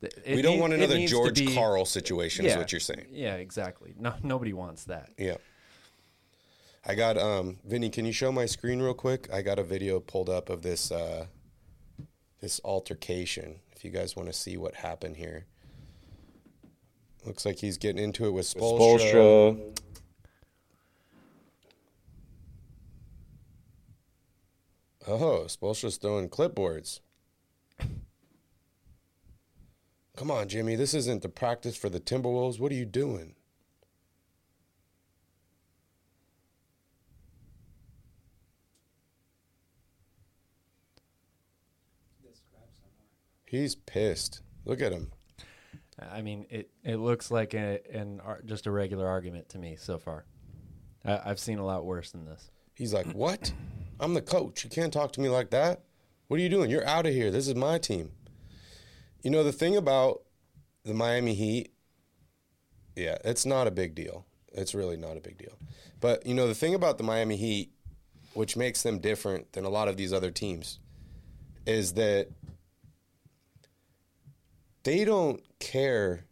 we don't need, want another George be, Karl situation, yeah, is what you're saying. Yeah, exactly. No, nobody wants that. Yeah. I got um, Vinny. Can you show my screen real quick? I got a video pulled up of this uh, this altercation. If you guys want to see what happened here. Looks like he's getting into it with Spoelstra. Spoelstra. Oh, Spoelstra's throwing clipboards. Come on, Jimmy. This isn't the practice for the Timberwolves. What are you doing? He's pissed. Look at him. I mean, it, it looks like a, an just a regular argument to me so far. I, I've seen a lot worse than this. He's like, "What? I'm the coach. You can't talk to me like that. What are you doing? You're out of here. This is my team." You know the thing about the Miami Heat, yeah, it's not a big deal. It's really not a big deal. But you know the thing about the Miami Heat, which makes them different than a lot of these other teams, is that they don't care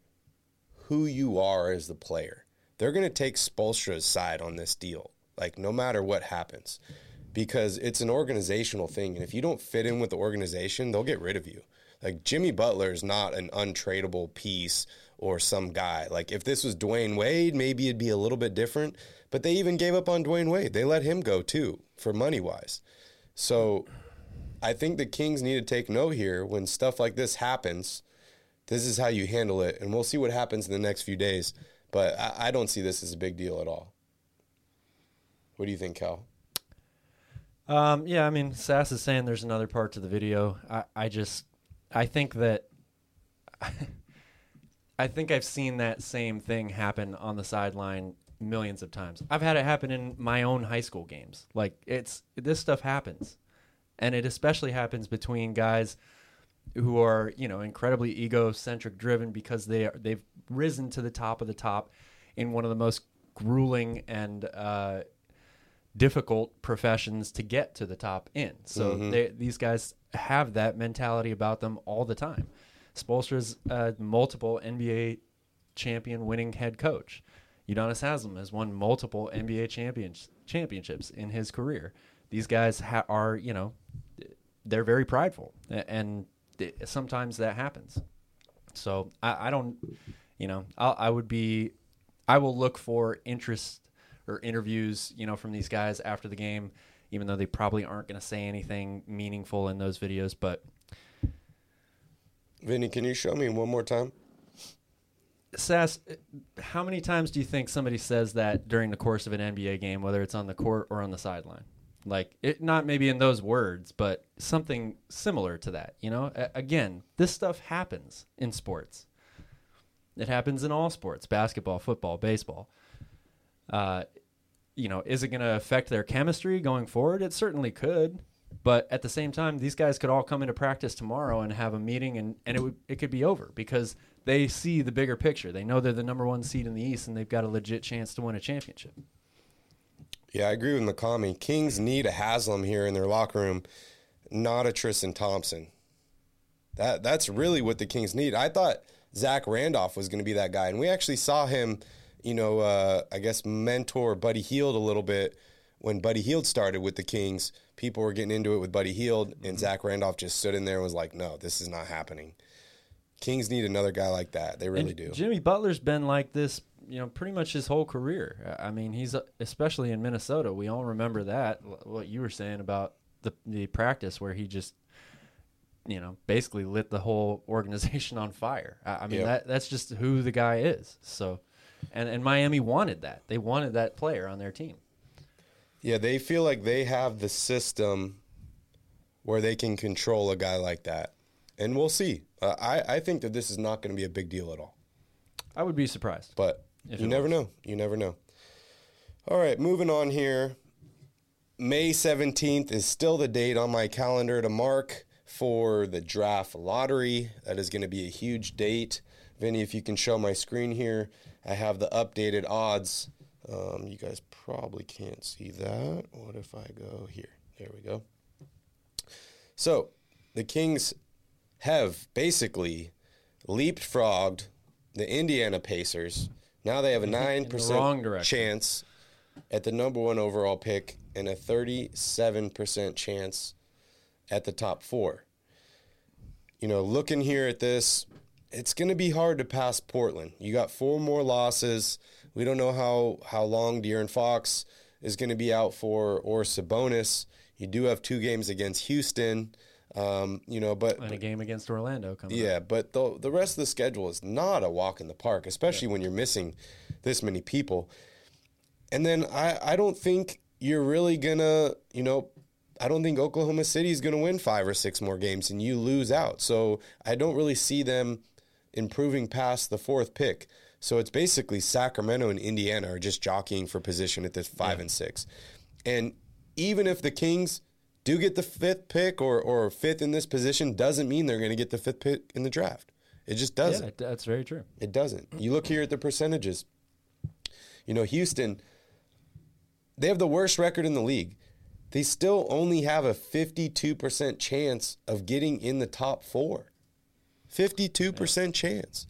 who you are as the player. They're going to take Spoelstra's side on this deal, like no matter what happens, because it's an organizational thing. And if you don't fit in with the organization, they'll get rid of you. Like Jimmy Butler is not an untradeable piece or some guy. Like if this was Dwyane Wade, maybe it'd be a little bit different. But they even gave up on Dwyane Wade. They let him go too for money wise. So I think the Kings need to take note here when stuff like this happens this is how you handle it, and we'll see what happens in the next few days. But I, I don't see this as a big deal at all. What do you think, Cal? Um, yeah, I mean, Sass is saying there's another part to the video. I, I just, I think that, [laughs] I think I've seen that same thing happen on the sideline millions of times. I've had it happen in my own high school games. Like it's this stuff happens, and it especially happens between guys who are you know incredibly egocentric driven because they are, they've risen to the top of the top in one of the most grueling and uh, difficult professions to get to the top in. So mm-hmm. they, these guys have that mentality about them all the time. Spoelstra's a multiple NBA champion winning head coach. Udonis Haslem has won multiple NBA champions championships in his career. These guys ha- are, you know, they're very prideful, and sometimes that happens. So I, I don't, you know, I'll, I would be, I will look for interest or interviews, you know, from these guys after the game, even though they probably aren't going to say anything meaningful in those videos. But Vinny, can you show me one more time? Sass, how many times do you think somebody says that during the course of an NBA game, whether it's on the court or on the sideline? like it not maybe in those words but something similar to that you know A- again this stuff happens in sports it happens in all sports basketball football baseball uh, you know is it going to affect their chemistry going forward it certainly could but at the same time these guys could all come into practice tomorrow and have a meeting and, and it would it could be over because they see the bigger picture they know they're the number one seed in the east and they've got a legit chance to win a championship yeah, I agree with McCamey. Kings need a Haslem here in their locker room, not a Tristan Thompson. That that's really what the Kings need. I thought Zach Randolph was going to be that guy, and we actually saw him, you know, uh, I guess mentor Buddy Hield a little bit when Buddy Hield started with the Kings, people were getting into it with Buddy Mm-hmm. and Zach Randolph just stood in there and was like, "No, this is not happening." Kings need another guy like that. They really And do. Jimmy Butler's been like this, you know, pretty much his whole career. I mean, he's uh, especially in Minnesota. We all remember that what you were saying about the the practice where he just, you know, basically lit the whole organization [laughs] on fire. I, I mean, Yeah. that that's just who the guy is. So, and and Miami wanted that. They wanted that player on their team. Yeah, they feel like they have the system where they can control a guy like that, and we'll see. Uh, I I think that this is not going to be a big deal at all. I would be surprised. But you never was. know. You never know. All right, moving on here. May 17th is still the date on my calendar to mark for the draft lottery. That is going to be a huge date. Vinny, if you can show my screen here, I have the updated odds. Um, you guys probably can't see that. What if I go here? There we go. So the Kings have basically leapfrogged the Indiana Pacers. Now they have a nine percent chance at the number one overall pick and a thirty-seven percent chance at the top four. You know, looking here at this, it's going to be hard to pass Portland. You got four more losses. We don't know how how long De'Aaron Fox is going to be out for or Sabonis. You do have two games against Houston. Um, you know, but And a game against Orlando coming. up. yeah, but the the rest of the schedule is not a walk in the park, especially when you're missing this many people. And then I I don't think you're really gonna you know I don't think Oklahoma City is gonna win five or six more games and you lose out. So I don't really see them improving past the fourth pick. So it's basically Sacramento and Indiana are just jockeying for position at this five and six. And even if the Kings do get the fifth pick or, or fifth in this position, doesn't mean they're going to get the fifth pick in the draft. It just doesn't. Yeah, that's very true. It doesn't. You look here at the percentages. You know, Houston, they have the worst record in the league. They still only have a 52% chance of getting in the top four. 52% chance.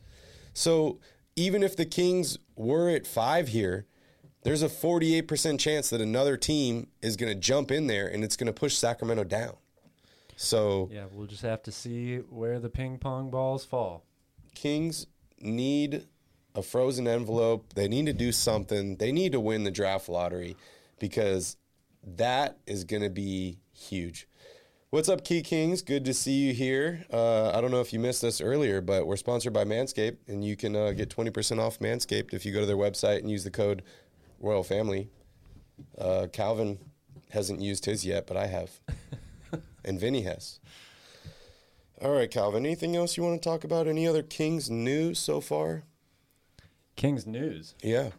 So even if the Kings were at five here, there's a 48% chance that another team is going to jump in there and it's going to push Sacramento down. So Yeah, we'll just have to see where the ping pong balls fall. Kings need a frozen envelope. They need to do something. They need to win the draft lottery because that is going to be huge. What's up, Key Kings? Good to see you here. Uh, I don't know if you missed us earlier, but we're sponsored by Manscaped, and you can uh, get 20% off Manscaped if you go to their website and use the code Royal Family. Uh, Calvin hasn't used his yet, but I have. [laughs] and Vinny has. All right, Calvin. Anything else you want to talk about? Any other Kings news so far? Kings news. Yeah,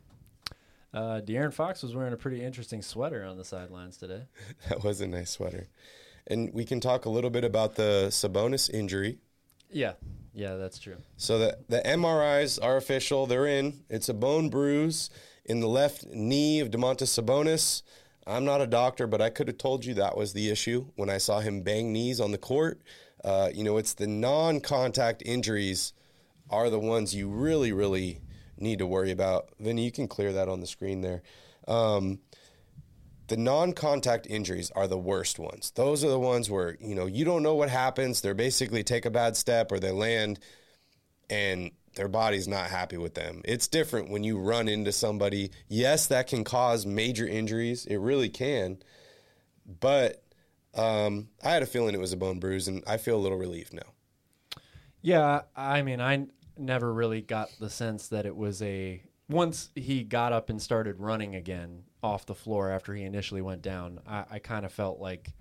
Uh, De'Aaron Fox was wearing a pretty interesting sweater on the sidelines today. [laughs] that was a nice sweater. And we can talk a little bit about the Sabonis injury. Yeah, yeah, that's true. So the the MRIs are official. They're in. It's a bone bruise in the left knee of Domantas Sabonis. I'm not a doctor, but I could have told you that was the issue when I saw him bang knees on the court. Uh, you know, it's the non-contact injuries are the ones you really, really need to worry about. Vinny, you can clear that on the screen there. Um, the non-contact injuries are the worst ones. Those are the ones where you know you don't know what happens. They're basically take a bad step or they land, and their body's not happy with them. It's different when you run into somebody. Yes, that can cause major injuries. It really can, but um, I had a feeling it was a bone bruise, and I feel a little relieved now. Yeah, I mean, I never really got the sense that it was a. Once he got up and started running again off the floor after he initially went down, I, I kind of felt like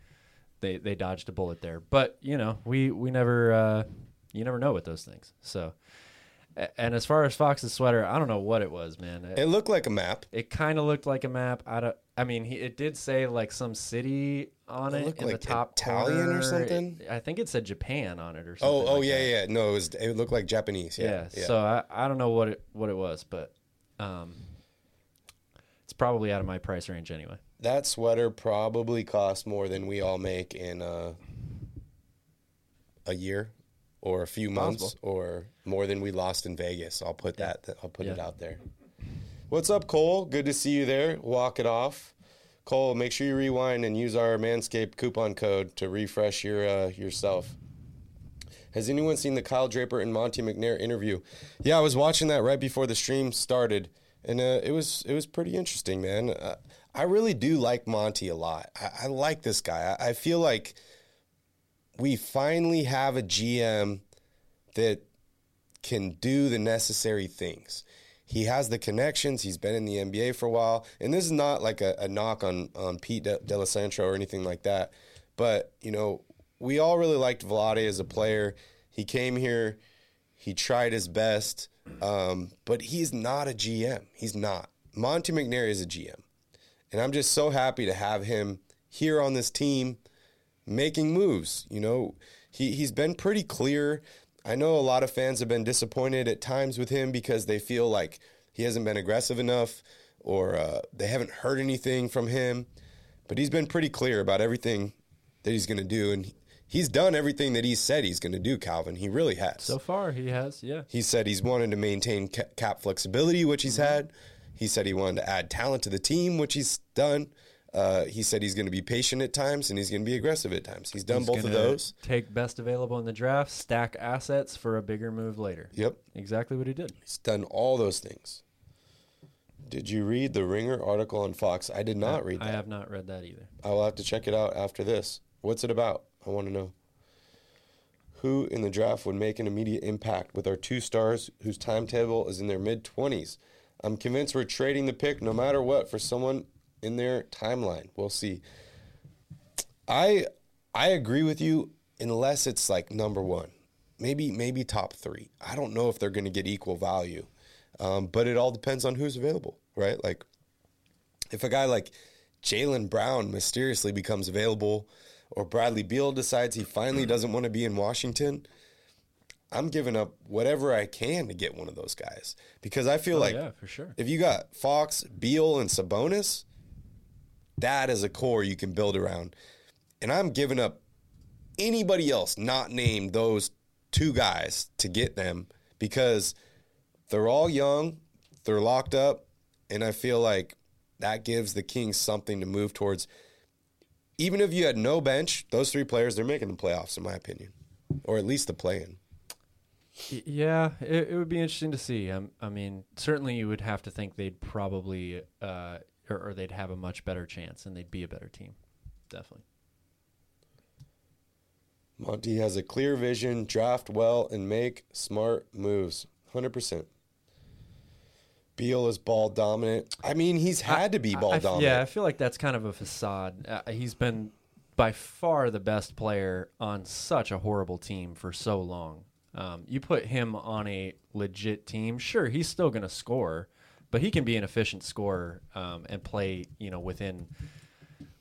they they dodged a bullet there. But you know, we we never uh, you never know with those things. So, and as far as Fox's sweater, I don't know what it was, man. It, It looked like a map. it kind of looked like a map. I don't. I mean, he, it did say like some city on It it, in like the top Italian or something? It- I think it said Japan on it or something. Oh, oh like yeah, that. yeah. No, it was. It looked like Japanese. Yeah. Yeah, So I, I don't know what it what it was, but um, it's probably out of my price range anyway. that sweater probably costs more than we all make in uh, a year or a few months Possible. or more than we lost in Vegas. I'll put that I'll put it out there. What's up, Cole? Good to see you there. Walk it off. Cole, make sure you rewind and use our Manscaped coupon code to refresh your uh, yourself. Has anyone seen the Kyle Draper and Monte McNair interview? Yeah, I was watching that right before the stream started, and uh, it was it was pretty interesting, man. Uh, I really do like Monte a lot. I, I like this guy. I, I feel like we finally have a GM that can do the necessary things. He has the connections. He's been in the NBA for a while, and this is not like a, a knock on on Pete De- D'Alessandro or anything like that. But you know, we all really liked Vlade as a player. He came here, he tried his best, um, but he's not a GM. He's not. Monte McNair is a GM, and I'm just so happy to have him here on this team, making moves. You know, he he's been pretty clear I know a lot of fans have been disappointed at times with him because they feel like he hasn't been aggressive enough or uh, they haven't heard anything from him. But he's been pretty clear about everything that he's going to do. And he's done everything that he said he's going to do, Calvin. He really has. So far, he has, yeah. He said he's wanted to maintain cap flexibility, which he's mm-hmm. had. He said he wanted to add talent to the team, which he's done. Uh, he said he's going to be patient at times and he's going to be aggressive at times. He's done he's both of those. Take best available in the draft, stack assets for a bigger move later. Yep. Exactly what he did. He's done all those things. Did you read the Ringer article on Fox? I did not I, read that. I have not read that either. I will have to check it out after this. What's it about? I want to know. Who in the draft would make an immediate impact with our two stars whose timetable is in their mid 20s? I'm convinced we're trading the pick no matter what for someone in their timeline. We'll see. I I agree with you unless it's like number one, maybe maybe top three. I don't know if they're going to get equal value, um, but it all depends on who's available, right? Like if a guy like Jaylen Brown mysteriously becomes available, or Bradley Beal decides he finally mm-hmm. doesn't want to be in Washington. I'm giving up whatever I can to get one of those guys because I feel oh, like yeah, for sure. If you got Fox, Beal, and Sabonis, that is a core you can build around. And I'm giving up anybody else not named those two guys to get them because they're all young, they're locked up, and I feel like that gives the Kings something to move towards. Even if you had no bench, those three players, they're making the playoffs, in my opinion, or at least the play-in. Yeah, it, it would be interesting to see. Um, I mean, certainly you would have to think they'd probably uh, or, or they'd have a much better chance and they'd be a better team. Definitely. Monte has a clear vision, draft well, and make smart moves. 100%. Beal is ball dominant. I mean, he's had to be ball I, I, dominant. Yeah, I feel like that's kind of a facade. Uh, he's been by far the best player on such a horrible team for so long. Um, you put him on a legit team, sure, he's still going to score, but he can be an efficient scorer um, and play, you know, within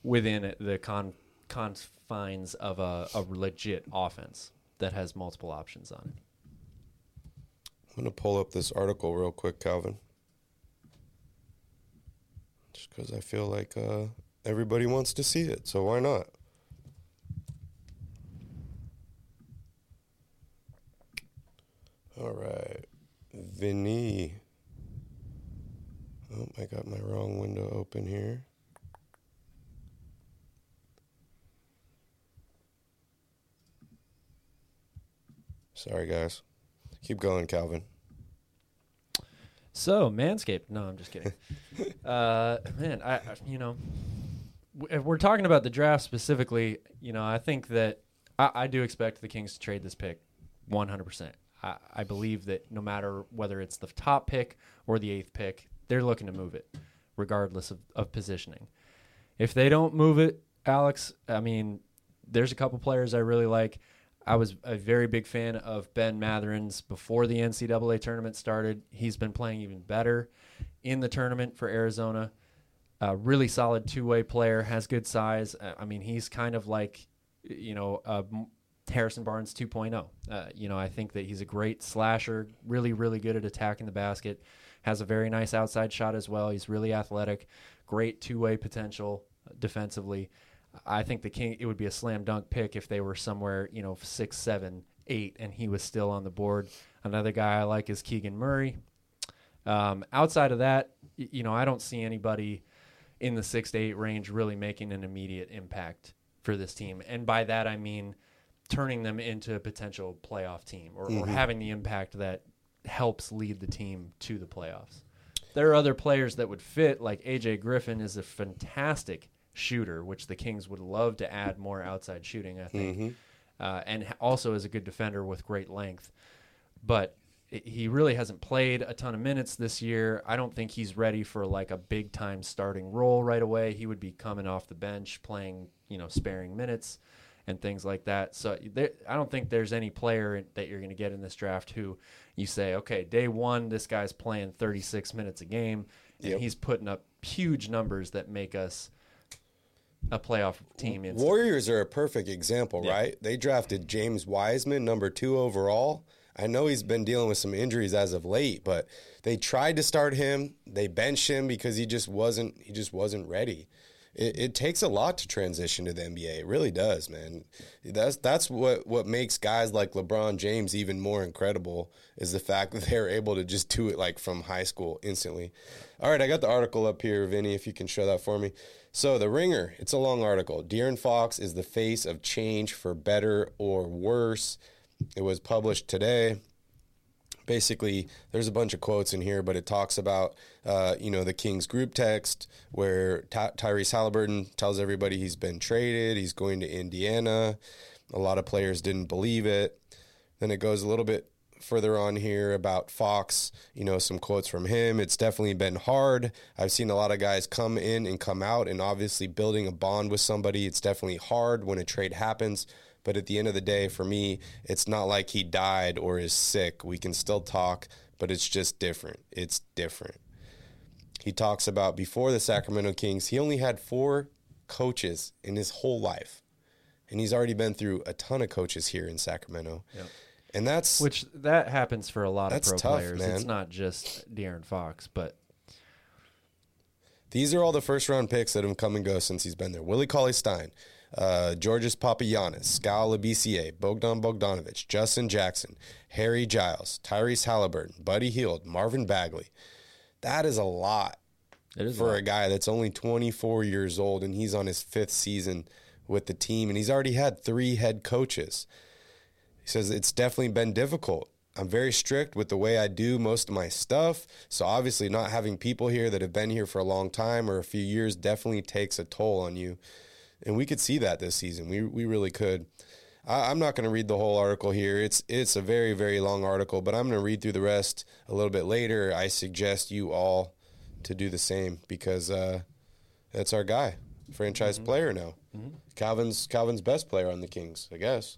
within the con- confines of a, a legit offense that has multiple options on it. I'm going to pull up this article real quick, Calvin. Because I feel like uh, everybody wants to see it, so why not? All right. Vinny. Oh, I got my wrong window open here. Sorry, guys. Keep going, Calvin. So, Manscaped. No, I'm just kidding. [laughs] uh, man, I, you know, if we're talking about the draft specifically, you know, I think that I, I do expect the Kings to trade this pick 100%. I, I believe that no matter whether it's the top pick or the eighth pick, they're looking to move it, regardless of, of positioning. If they don't move it, Alex, I mean, there's a couple players I really like. I was a very big fan of Ben Mathurin's before the NCAA tournament started. He's been playing even better in the tournament for Arizona. A really solid two way player, has good size. I mean, he's kind of like, you know, uh, Harrison Barnes 2.0. Uh, you know, I think that he's a great slasher, really, really good at attacking the basket has a very nice outside shot as well. He's really athletic, great two way potential defensively. I think the King it would be a slam dunk pick if they were somewhere you know six, seven, eight, and he was still on the board. Another guy I like is Keegan Murray. Um, outside of that, you know, I don't see anybody in the six to eight range, really making an immediate impact for this team. And by that, I mean turning them into a potential playoff team or, or having the impact that helps lead the team to the playoffs. There are other players that would fit, like AJ Griffin is a fantastic shooter, which the Kings would love to add more outside shooting, I think, uh, and also is a good defender with great length. But he really hasn't played a ton of minutes this year. I don't think he's ready for like a big time starting role right away. He would be coming off the bench, playing, you know, sparing minutes and things like that. So there, I don't think there's any player that you're going to get in this draft who you say, okay, day one, this guy's playing 36 minutes a game, and Yep. he's putting up huge numbers that make us a playoff team. instantly. Warriors are a perfect example, Yeah. right? They drafted James Wiseman, number two overall. I know he's been dealing with some injuries as of late, but they tried to start him. They benched him because he just wasn't he just wasn't ready. It, it takes a lot to transition to the NBA. It really does, man. That's that's what what makes guys like LeBron James even more incredible is the fact that they're able to just do it like from high school instantly. All right, I got the article up here, Vinny, if you can show that for me. So the Ringer, it's a long article. De'Aaron Fox is the face of change for better or worse. It was published today basically there's a bunch of quotes in here but it talks about uh, you know the king's group text where Ty- tyrese haliburton tells everybody he's been traded he's going to indiana a lot of players didn't believe it then it goes a little bit further on here about fox you know some quotes from him it's definitely been hard i've seen a lot of guys come in and come out and obviously building a bond with somebody it's definitely hard when a trade happens but at the end of the day, for me, it's not like he died or is sick. We can still talk, but it's just different. It's different. He talks about before the Sacramento Kings, he only had four coaches in his whole life. And he's already been through a ton of coaches here in Sacramento. And that's Which that happens for a lot That's of pro tough, players. man. It's not just De'Aaron Fox, but These are all the first round picks that have come and go since he's been there. Willie Cauley Stein, uh, Georges Papagiannis, Skal Labissiere, Bogdan Bogdanovich, Justin Jackson, Harry Giles, Tyrese Haliburton, Buddy Hield, Marvin Bagley. That is a lot it is for a a guy that's only 24 years old and he's on his fifth season with the team and he's already had three head coaches. He says it's definitely been difficult. I'm very strict with the way I do most of my stuff. So obviously not having people here that have been here for a long time or a few years definitely takes a toll on you. And we could see that this season. We we really could. I, I'm not going to read the whole article here. It's it's a very very long article, but I'm going to read through the rest a little bit later. I suggest you all to do the same because uh, that's our guy, franchise player now. Calvin's Calvin's best player on the Kings, I guess.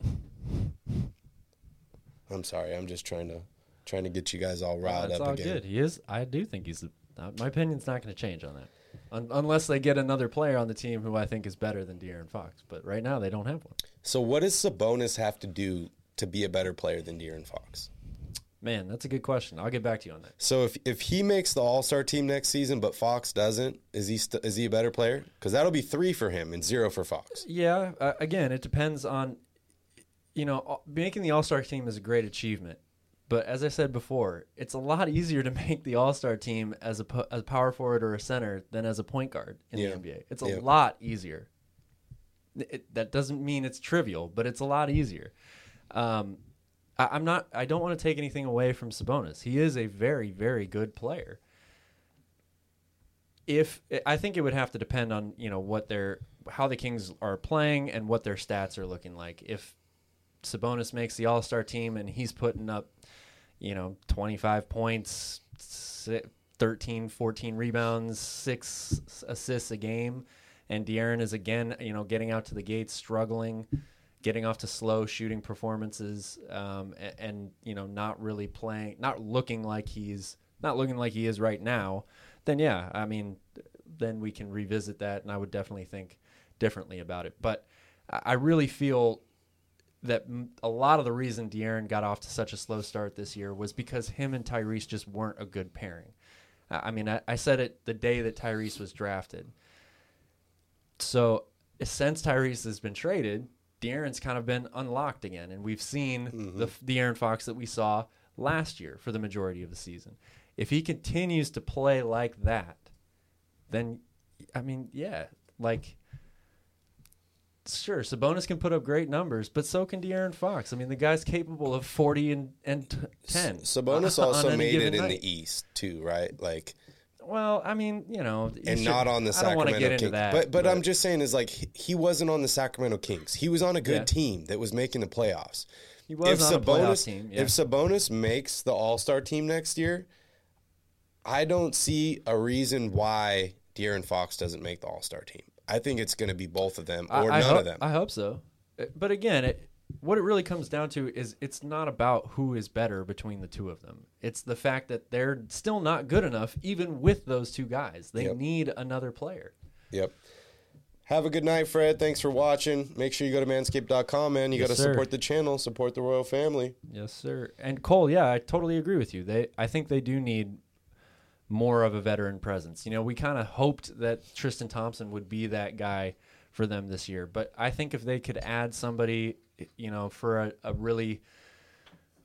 I'm sorry. I'm just trying to trying to get you guys all riled That's up all again. good. He is. I do think he's. Uh, my opinion's not going to change on that, Un- unless they get another player on the team who I think is better than De'Aaron Fox. But right now they don't have one. So what does Sabonis have to do to be a better player than De'Aaron Fox? Man, that's a good question. I'll get back to you on that. So if if he makes the All Star team next season, but Fox doesn't, is he st- is he a better player? Because that'll be three for him and zero for Fox. Yeah. Uh, again, it depends on. You know, making the All Star team is a great achievement, but as I said before, it's a lot easier to [laughs] make the All Star team as a, po- as a power forward or a center than as a point guard in Yeah. the NBA. It's a Yeah. lot easier. It, that doesn't mean it's trivial, but it's a lot easier. Um, I, I'm not. I don't want to take anything away from Sabonis. He is a very, very good player. If I think it would have to depend on you know what their how the Kings are playing and what their stats are looking like. If Sabonis makes the All Star team and he's putting up, you know, 25 points, si- 13, 14 rebounds, six assists a game, and De'Aaron is again, you know, getting out to the gates, struggling, getting off to slow shooting performances, um, and, and you know, not really playing, not looking like he's not looking like he is right now. Then yeah, I mean, then we can revisit that, and I would definitely think differently about it. But I really feel that a lot of the reason De'Aaron got off to such a slow start this year was because him and Tyrese just weren't a good pairing. I mean, I, I said it the day that Tyrese was drafted. So since Tyrese has been traded, De'Aaron's kind of been unlocked again, and we've seen mm-hmm. the f- De'Aaron Fox that we saw last year for the majority of the season. If he continues to play like that, then I mean, yeah, like sure, Sabonis can put up great numbers, but so can De'Aaron Fox. I mean, the guy's capable of forty and and t- ten. Sabonis [laughs] on also any made it in night. the East too, right? Like, Well, I mean, you know, you and should- not on the Sacramento Kings. that, but, but I'm just saying is like he, wasn't on the Sacramento Kings. He was on a good Yeah. team that was making the playoffs. he was on a team. Yeah. if Sabonis makes the All Star team next year, I don't see a reason why De'Aaron Fox doesn't make the All Star team. I think it's going to be both of them or I none hope, of them. I hope so. Uh, But again, it, what it really comes down to is it's not about who is better between the two of them. It's the fact that they're still not good enough, even with those two guys. They Yep. need another player. Yep. Have a good night, Fred. Thanks for watching. Make sure you go to manscaped.com, man. You Yes, got to support the channel, support the royal family. Yes, sir. And Cole, yeah, I totally agree with you. They, I think they do need more of a veteran presence. You know, we kind of hoped that Tristan Thompson would be that guy for them this year, but I think if they could add somebody, you know, for a, a really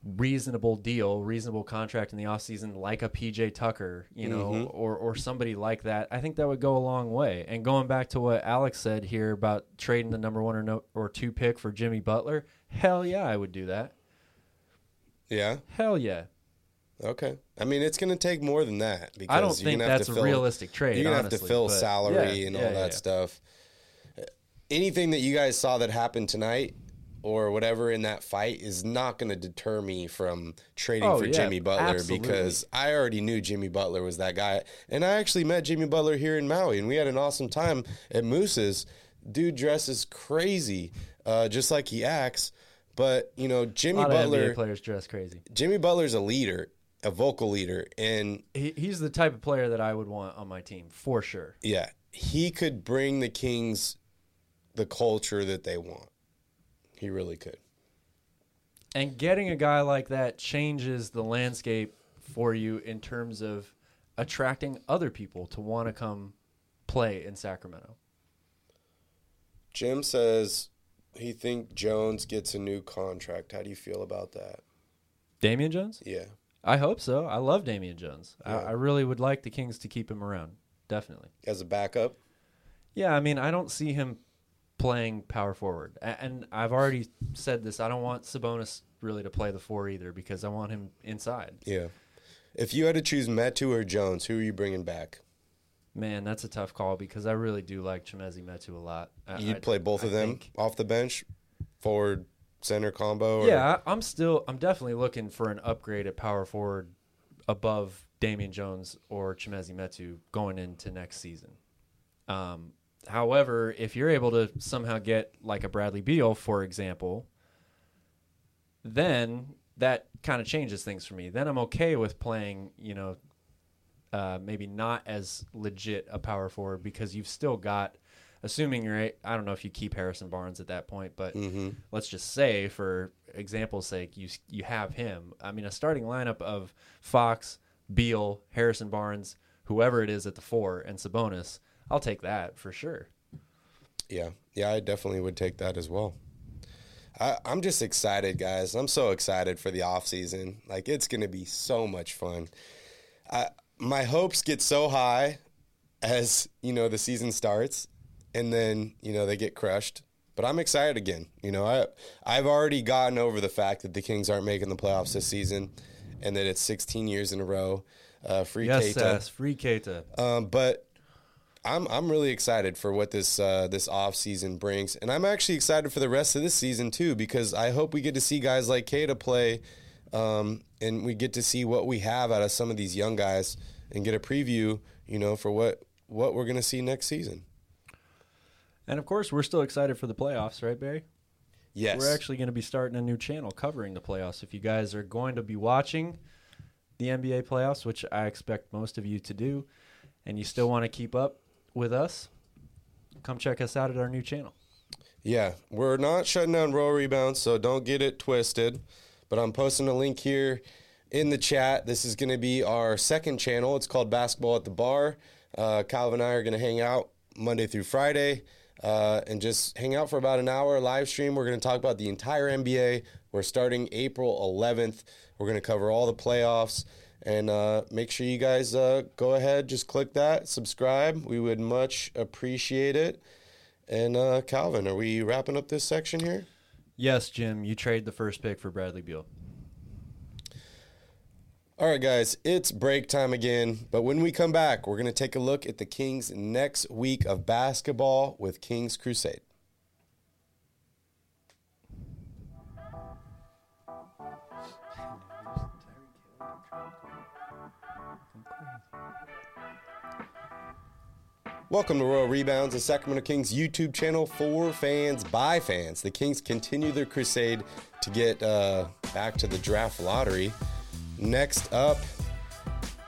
reasonable deal, reasonable contract in the offseason, like a PJ Tucker, you know, mm-hmm. or, or somebody like that, I think that would go a long way. And going back to what Alex said here about trading the number one or, no, or two pick for Jimmy Butler, hell yeah, I would do that. Yeah. Hell yeah. Okay. I mean, it's going to take more than that because I don't you're think that's to a fill, realistic trade. You're gonna have to fill salary yeah, and all yeah, that yeah. stuff. Anything that you guys saw that happened tonight or whatever in that fight is not going to deter me from trading Oh, for Jimmy Butler absolutely. because I already knew Jimmy Butler was that guy. And I actually met Jimmy Butler here in Maui and we had an awesome time at Moose's. Dude dresses crazy, uh, just like he acts. But, you know, Jimmy Butler players dress crazy. Jimmy Butler's a leader, a vocal leader, and He, he's the type of player that I would want on my team for sure. yeah, he could bring the Kings the culture that they want. He really could. And getting a guy like that changes the landscape for you in terms of attracting other people to want to come play in Sacramento. Jim says he think Jones gets a new contract. How do you feel about that? Damian Jones? Yeah. I hope so. I love Damian Jones. Yeah. I, I really would like the Kings to keep him around. Definitely. As a backup? Yeah, I mean, I don't see him playing power forward. A- And I've already said this. I don't want Sabonis really to play the four either because I want him inside. Yeah. If you had to choose Metu or Jones, who are you bringing back? Man, that's a tough call because I really do like Chimezie Metu a lot. I- You'd I- play both I of them think- off the bench, forward, center combo. Or? Yeah, I'm still, I'm definitely looking for an upgrade at power forward above Damian Jones or Chimezie Metu going into next season. Um, however, if you're able to somehow get like a Bradley Beal, for example, then that kind of changes things for me. Then I'm okay with playing, you know, uh, maybe not as legit a power forward because you've still got, assuming you're, I don't know if you keep Harrison Barnes at that point, but mm-hmm. let's just say, for example's sake, you you have him. I mean, a starting lineup of Fox, Beal, Harrison Barnes, whoever it is at the four, and Sabonis. I'll take that for sure. Yeah, yeah, I definitely would take that as well. I, I'm just excited, guys. I'm so excited for the off season. Like it's going to be so much fun. I, my hopes get so high as you know the season starts, and then you know they get crushed. But I'm excited again. You know, I I've already gotten over the fact that the Kings aren't making the playoffs this season, and that it's 16 years in a row. Uh, free Yes, Queta. yes, free Queta. Um, but I'm I'm really excited for what this uh, this off season brings, and I'm actually excited for the rest of this season too because I hope we get to see guys like Queta play, um, and we get to see what we have out of some of these young guys and get a preview, you know, for what what we're gonna see next season. And of course, we're still excited for the playoffs, right, Barry? Yes, We're actually going to be starting a new channel covering the playoffs. If you guys are going to be watching the NBA playoffs, which I expect most of you to do, and you still want to keep up with us, come check us out at our new channel. Yeah, we're not shutting down row rebounds, so don't get it twisted. But I'm posting a link here in the chat. This is going to be our second channel. It's called Basketball at the Bar. Uh, Calvin and I are going to hang out Monday through Friday uh, and just hang out for about an hour live stream. We're going to talk about the entire NBA. We're starting April 11th. We're going to cover all the playoffs And uh, make sure you guys uh, go ahead, just click that, subscribe. We would much appreciate it. And uh, Calvin, are we wrapping up this section here? Yes, Jim, you trade the first pick for Bradley Beal. All right, guys, it's break time again. But when we come back, we're going to take a look at the Kings' next week of basketball with Kings Crusade. Welcome to Royal Rebounds, the Sacramento Kings YouTube channel for fans by fans. The Kings continue their crusade to get uh, back to the draft lottery. Next up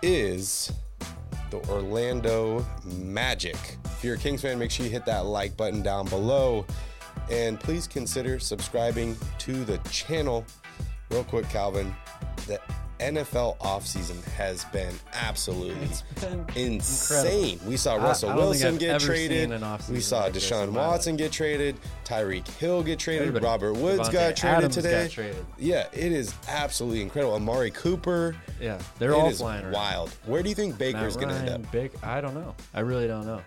is the Orlando Magic. If you're a Kings fan, make sure you hit that like button down below. And please consider subscribing to the channel. Real quick, Calvin, the NFL offseason has been absolutely been insane. incredible. We saw Russell I think Wilson get traded. seen an offseason We saw like Deshaun in my life. Watson get traded. Tyreek Hill get traded. Everybody. Robert Woods Davante got traded Adams today. got traded. Yeah, it is absolutely incredible. Amari Cooper. Yeah, they're all flying around. wild. Where do you think Baker's going to end up? Big, I don't know. I really don't know.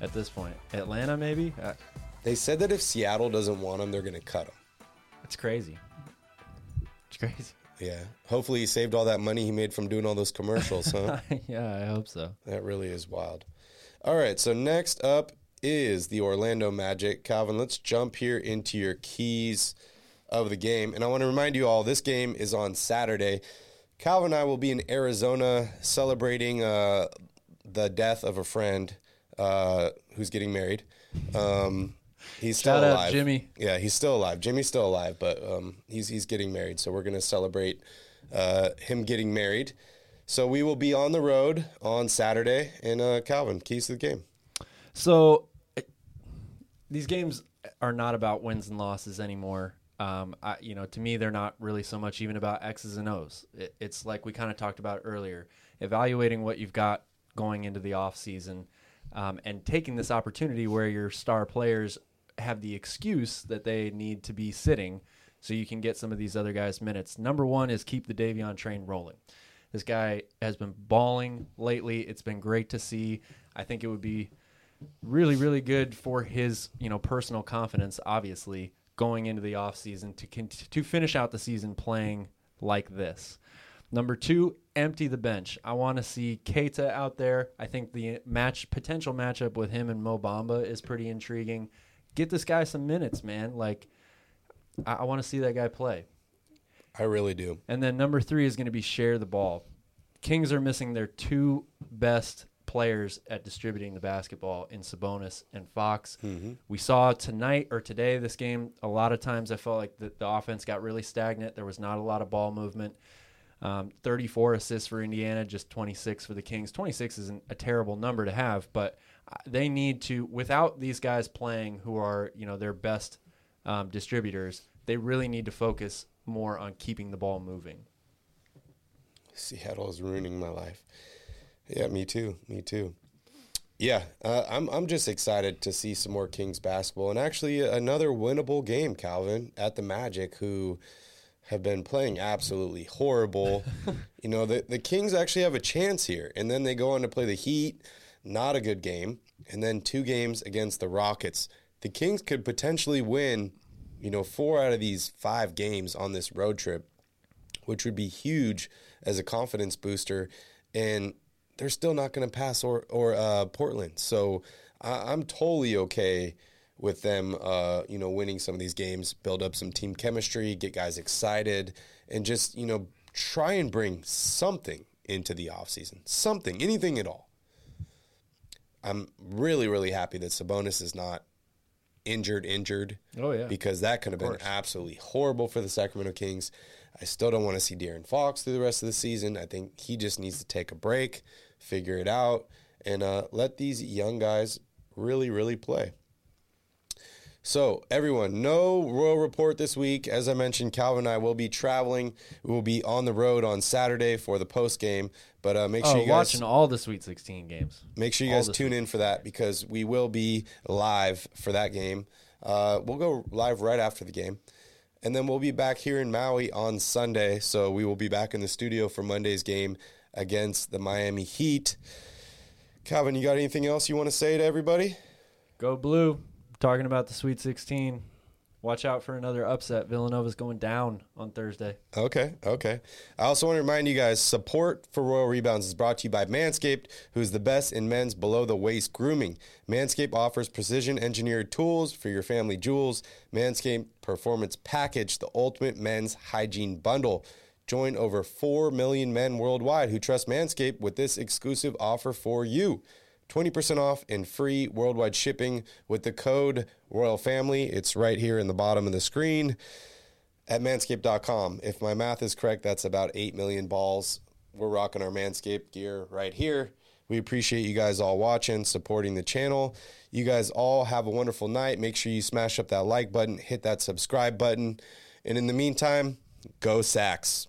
At this point, Atlanta maybe. Uh, They said that if Seattle doesn't want him, they're going to cut him. it's crazy. It's crazy. Yeah. Hopefully, he saved all that money he made from doing all those commercials, huh? [laughs] yeah, I hope so. that really is wild. All right. So, next up is the Orlando Magic. Calvin, let's jump here into your keys of the game. And I want to remind you all this game is on Saturday. Calvin and I will be in Arizona celebrating uh, the death of a friend uh, who's getting married. Um, he's still Shout out, alive. Jimmy. Yeah, he's still alive. Jimmy's still alive, but um, he's he's getting married. So we're gonna celebrate uh, him getting married. So we will be on the road on Saturday. in uh, Calvin, keys to the game. So these games are not about wins and losses anymore. Um, I, you know, to me, they're not really so much even about X's and O's. It, it's like we kind of talked about earlier, evaluating what you've got going into the off season, um, and taking this opportunity where your star players have the excuse that they need to be sitting, so you can get some of these other guys minutes. Number one is keep the Davion train rolling. This guy has been balling lately. It's been great to see. I think it would be really really good for his you know personal confidence obviously going into the offseason to to finish out the season playing like this number 2 empty the bench i want to see Queta out there i think the match potential matchup with him and Mo Bamba is pretty intriguing get this guy some minutes man like i, I want to see that guy play I really do. and then number three is going to be share the ball. Kings are missing their two best players at distributing the basketball in Sabonis and Fox. We saw tonight or today this game. A lot of times I felt like the, the offense got really stagnant. There was not a lot of ball movement. Um, 34 assists for Indiana, just 26 for the Kings. 26 isn't a terrible number to have, but they need to, without these guys playing who are, you know, their best um, distributors, they really need to focus more on keeping the ball moving. Seattle is ruining my life. Yeah, me too. Me too. Yeah, uh, I'm I'm just excited to see some more Kings basketball and actually another winnable game, Calvin, at the Magic, who have been playing absolutely horrible. [laughs] you know, the the Kings actually have a chance here, and then they go on to play the Heat, not a good game, and then two games against the Rockets. The Kings could potentially win, you know, four out of these five games on this road trip which would be huge as a confidence booster. And they're still not going to pass or or uh, Portland. So I, I'm totally okay with them, uh, you know, winning some of these games, build up some team chemistry, get guys excited, and just you know try and bring something into the offseason. something, anything at all. I'm really really happy that Sabonis is not injured injured Oh yeah. because that could have been absolutely horrible for the Sacramento Kings. I still don't want to see De'Aaron Fox through the rest of the season. I think he just needs to take a break, figure it out, and uh, let these young guys really, really play. So, everyone, no Royal Report this week. As I mentioned, Calvin and I will be traveling. We will be on the road on Saturday for the post game. But uh, make oh, sure you guys are watching all the Sweet 16 games. Make sure you All guys tune in for that because we will be live for that game. Uh, we'll go live right after the game. And then we'll be back here in Maui on Sunday. So we will be back in the studio for Monday's game against the Miami Heat. Calvin, you got anything else you want to say to everybody? Go blue. Talking about the Sweet 16. Watch out for another upset. Villanova's going down on Thursday. Okay, okay. I also want to remind you guys support for Royal Rebounds is brought to you by Manscaped, who's the best in men's below the waist grooming. Manscaped offers precision engineered tools for your family jewels. Manscaped Performance Package, the ultimate men's hygiene bundle. Join over 4 million men worldwide who trust Manscaped with this exclusive offer for you. 20% off and free worldwide shipping with the code Royal Family. It's right here in the bottom of the screen at manscaped.com. If my math is correct, that's about 8 million balls. We're rocking our Manscaped gear right here. We appreciate you guys all watching, supporting the channel. You guys all have a wonderful night. Make sure you smash up that like button, hit that subscribe button. And in the meantime, go Sacks.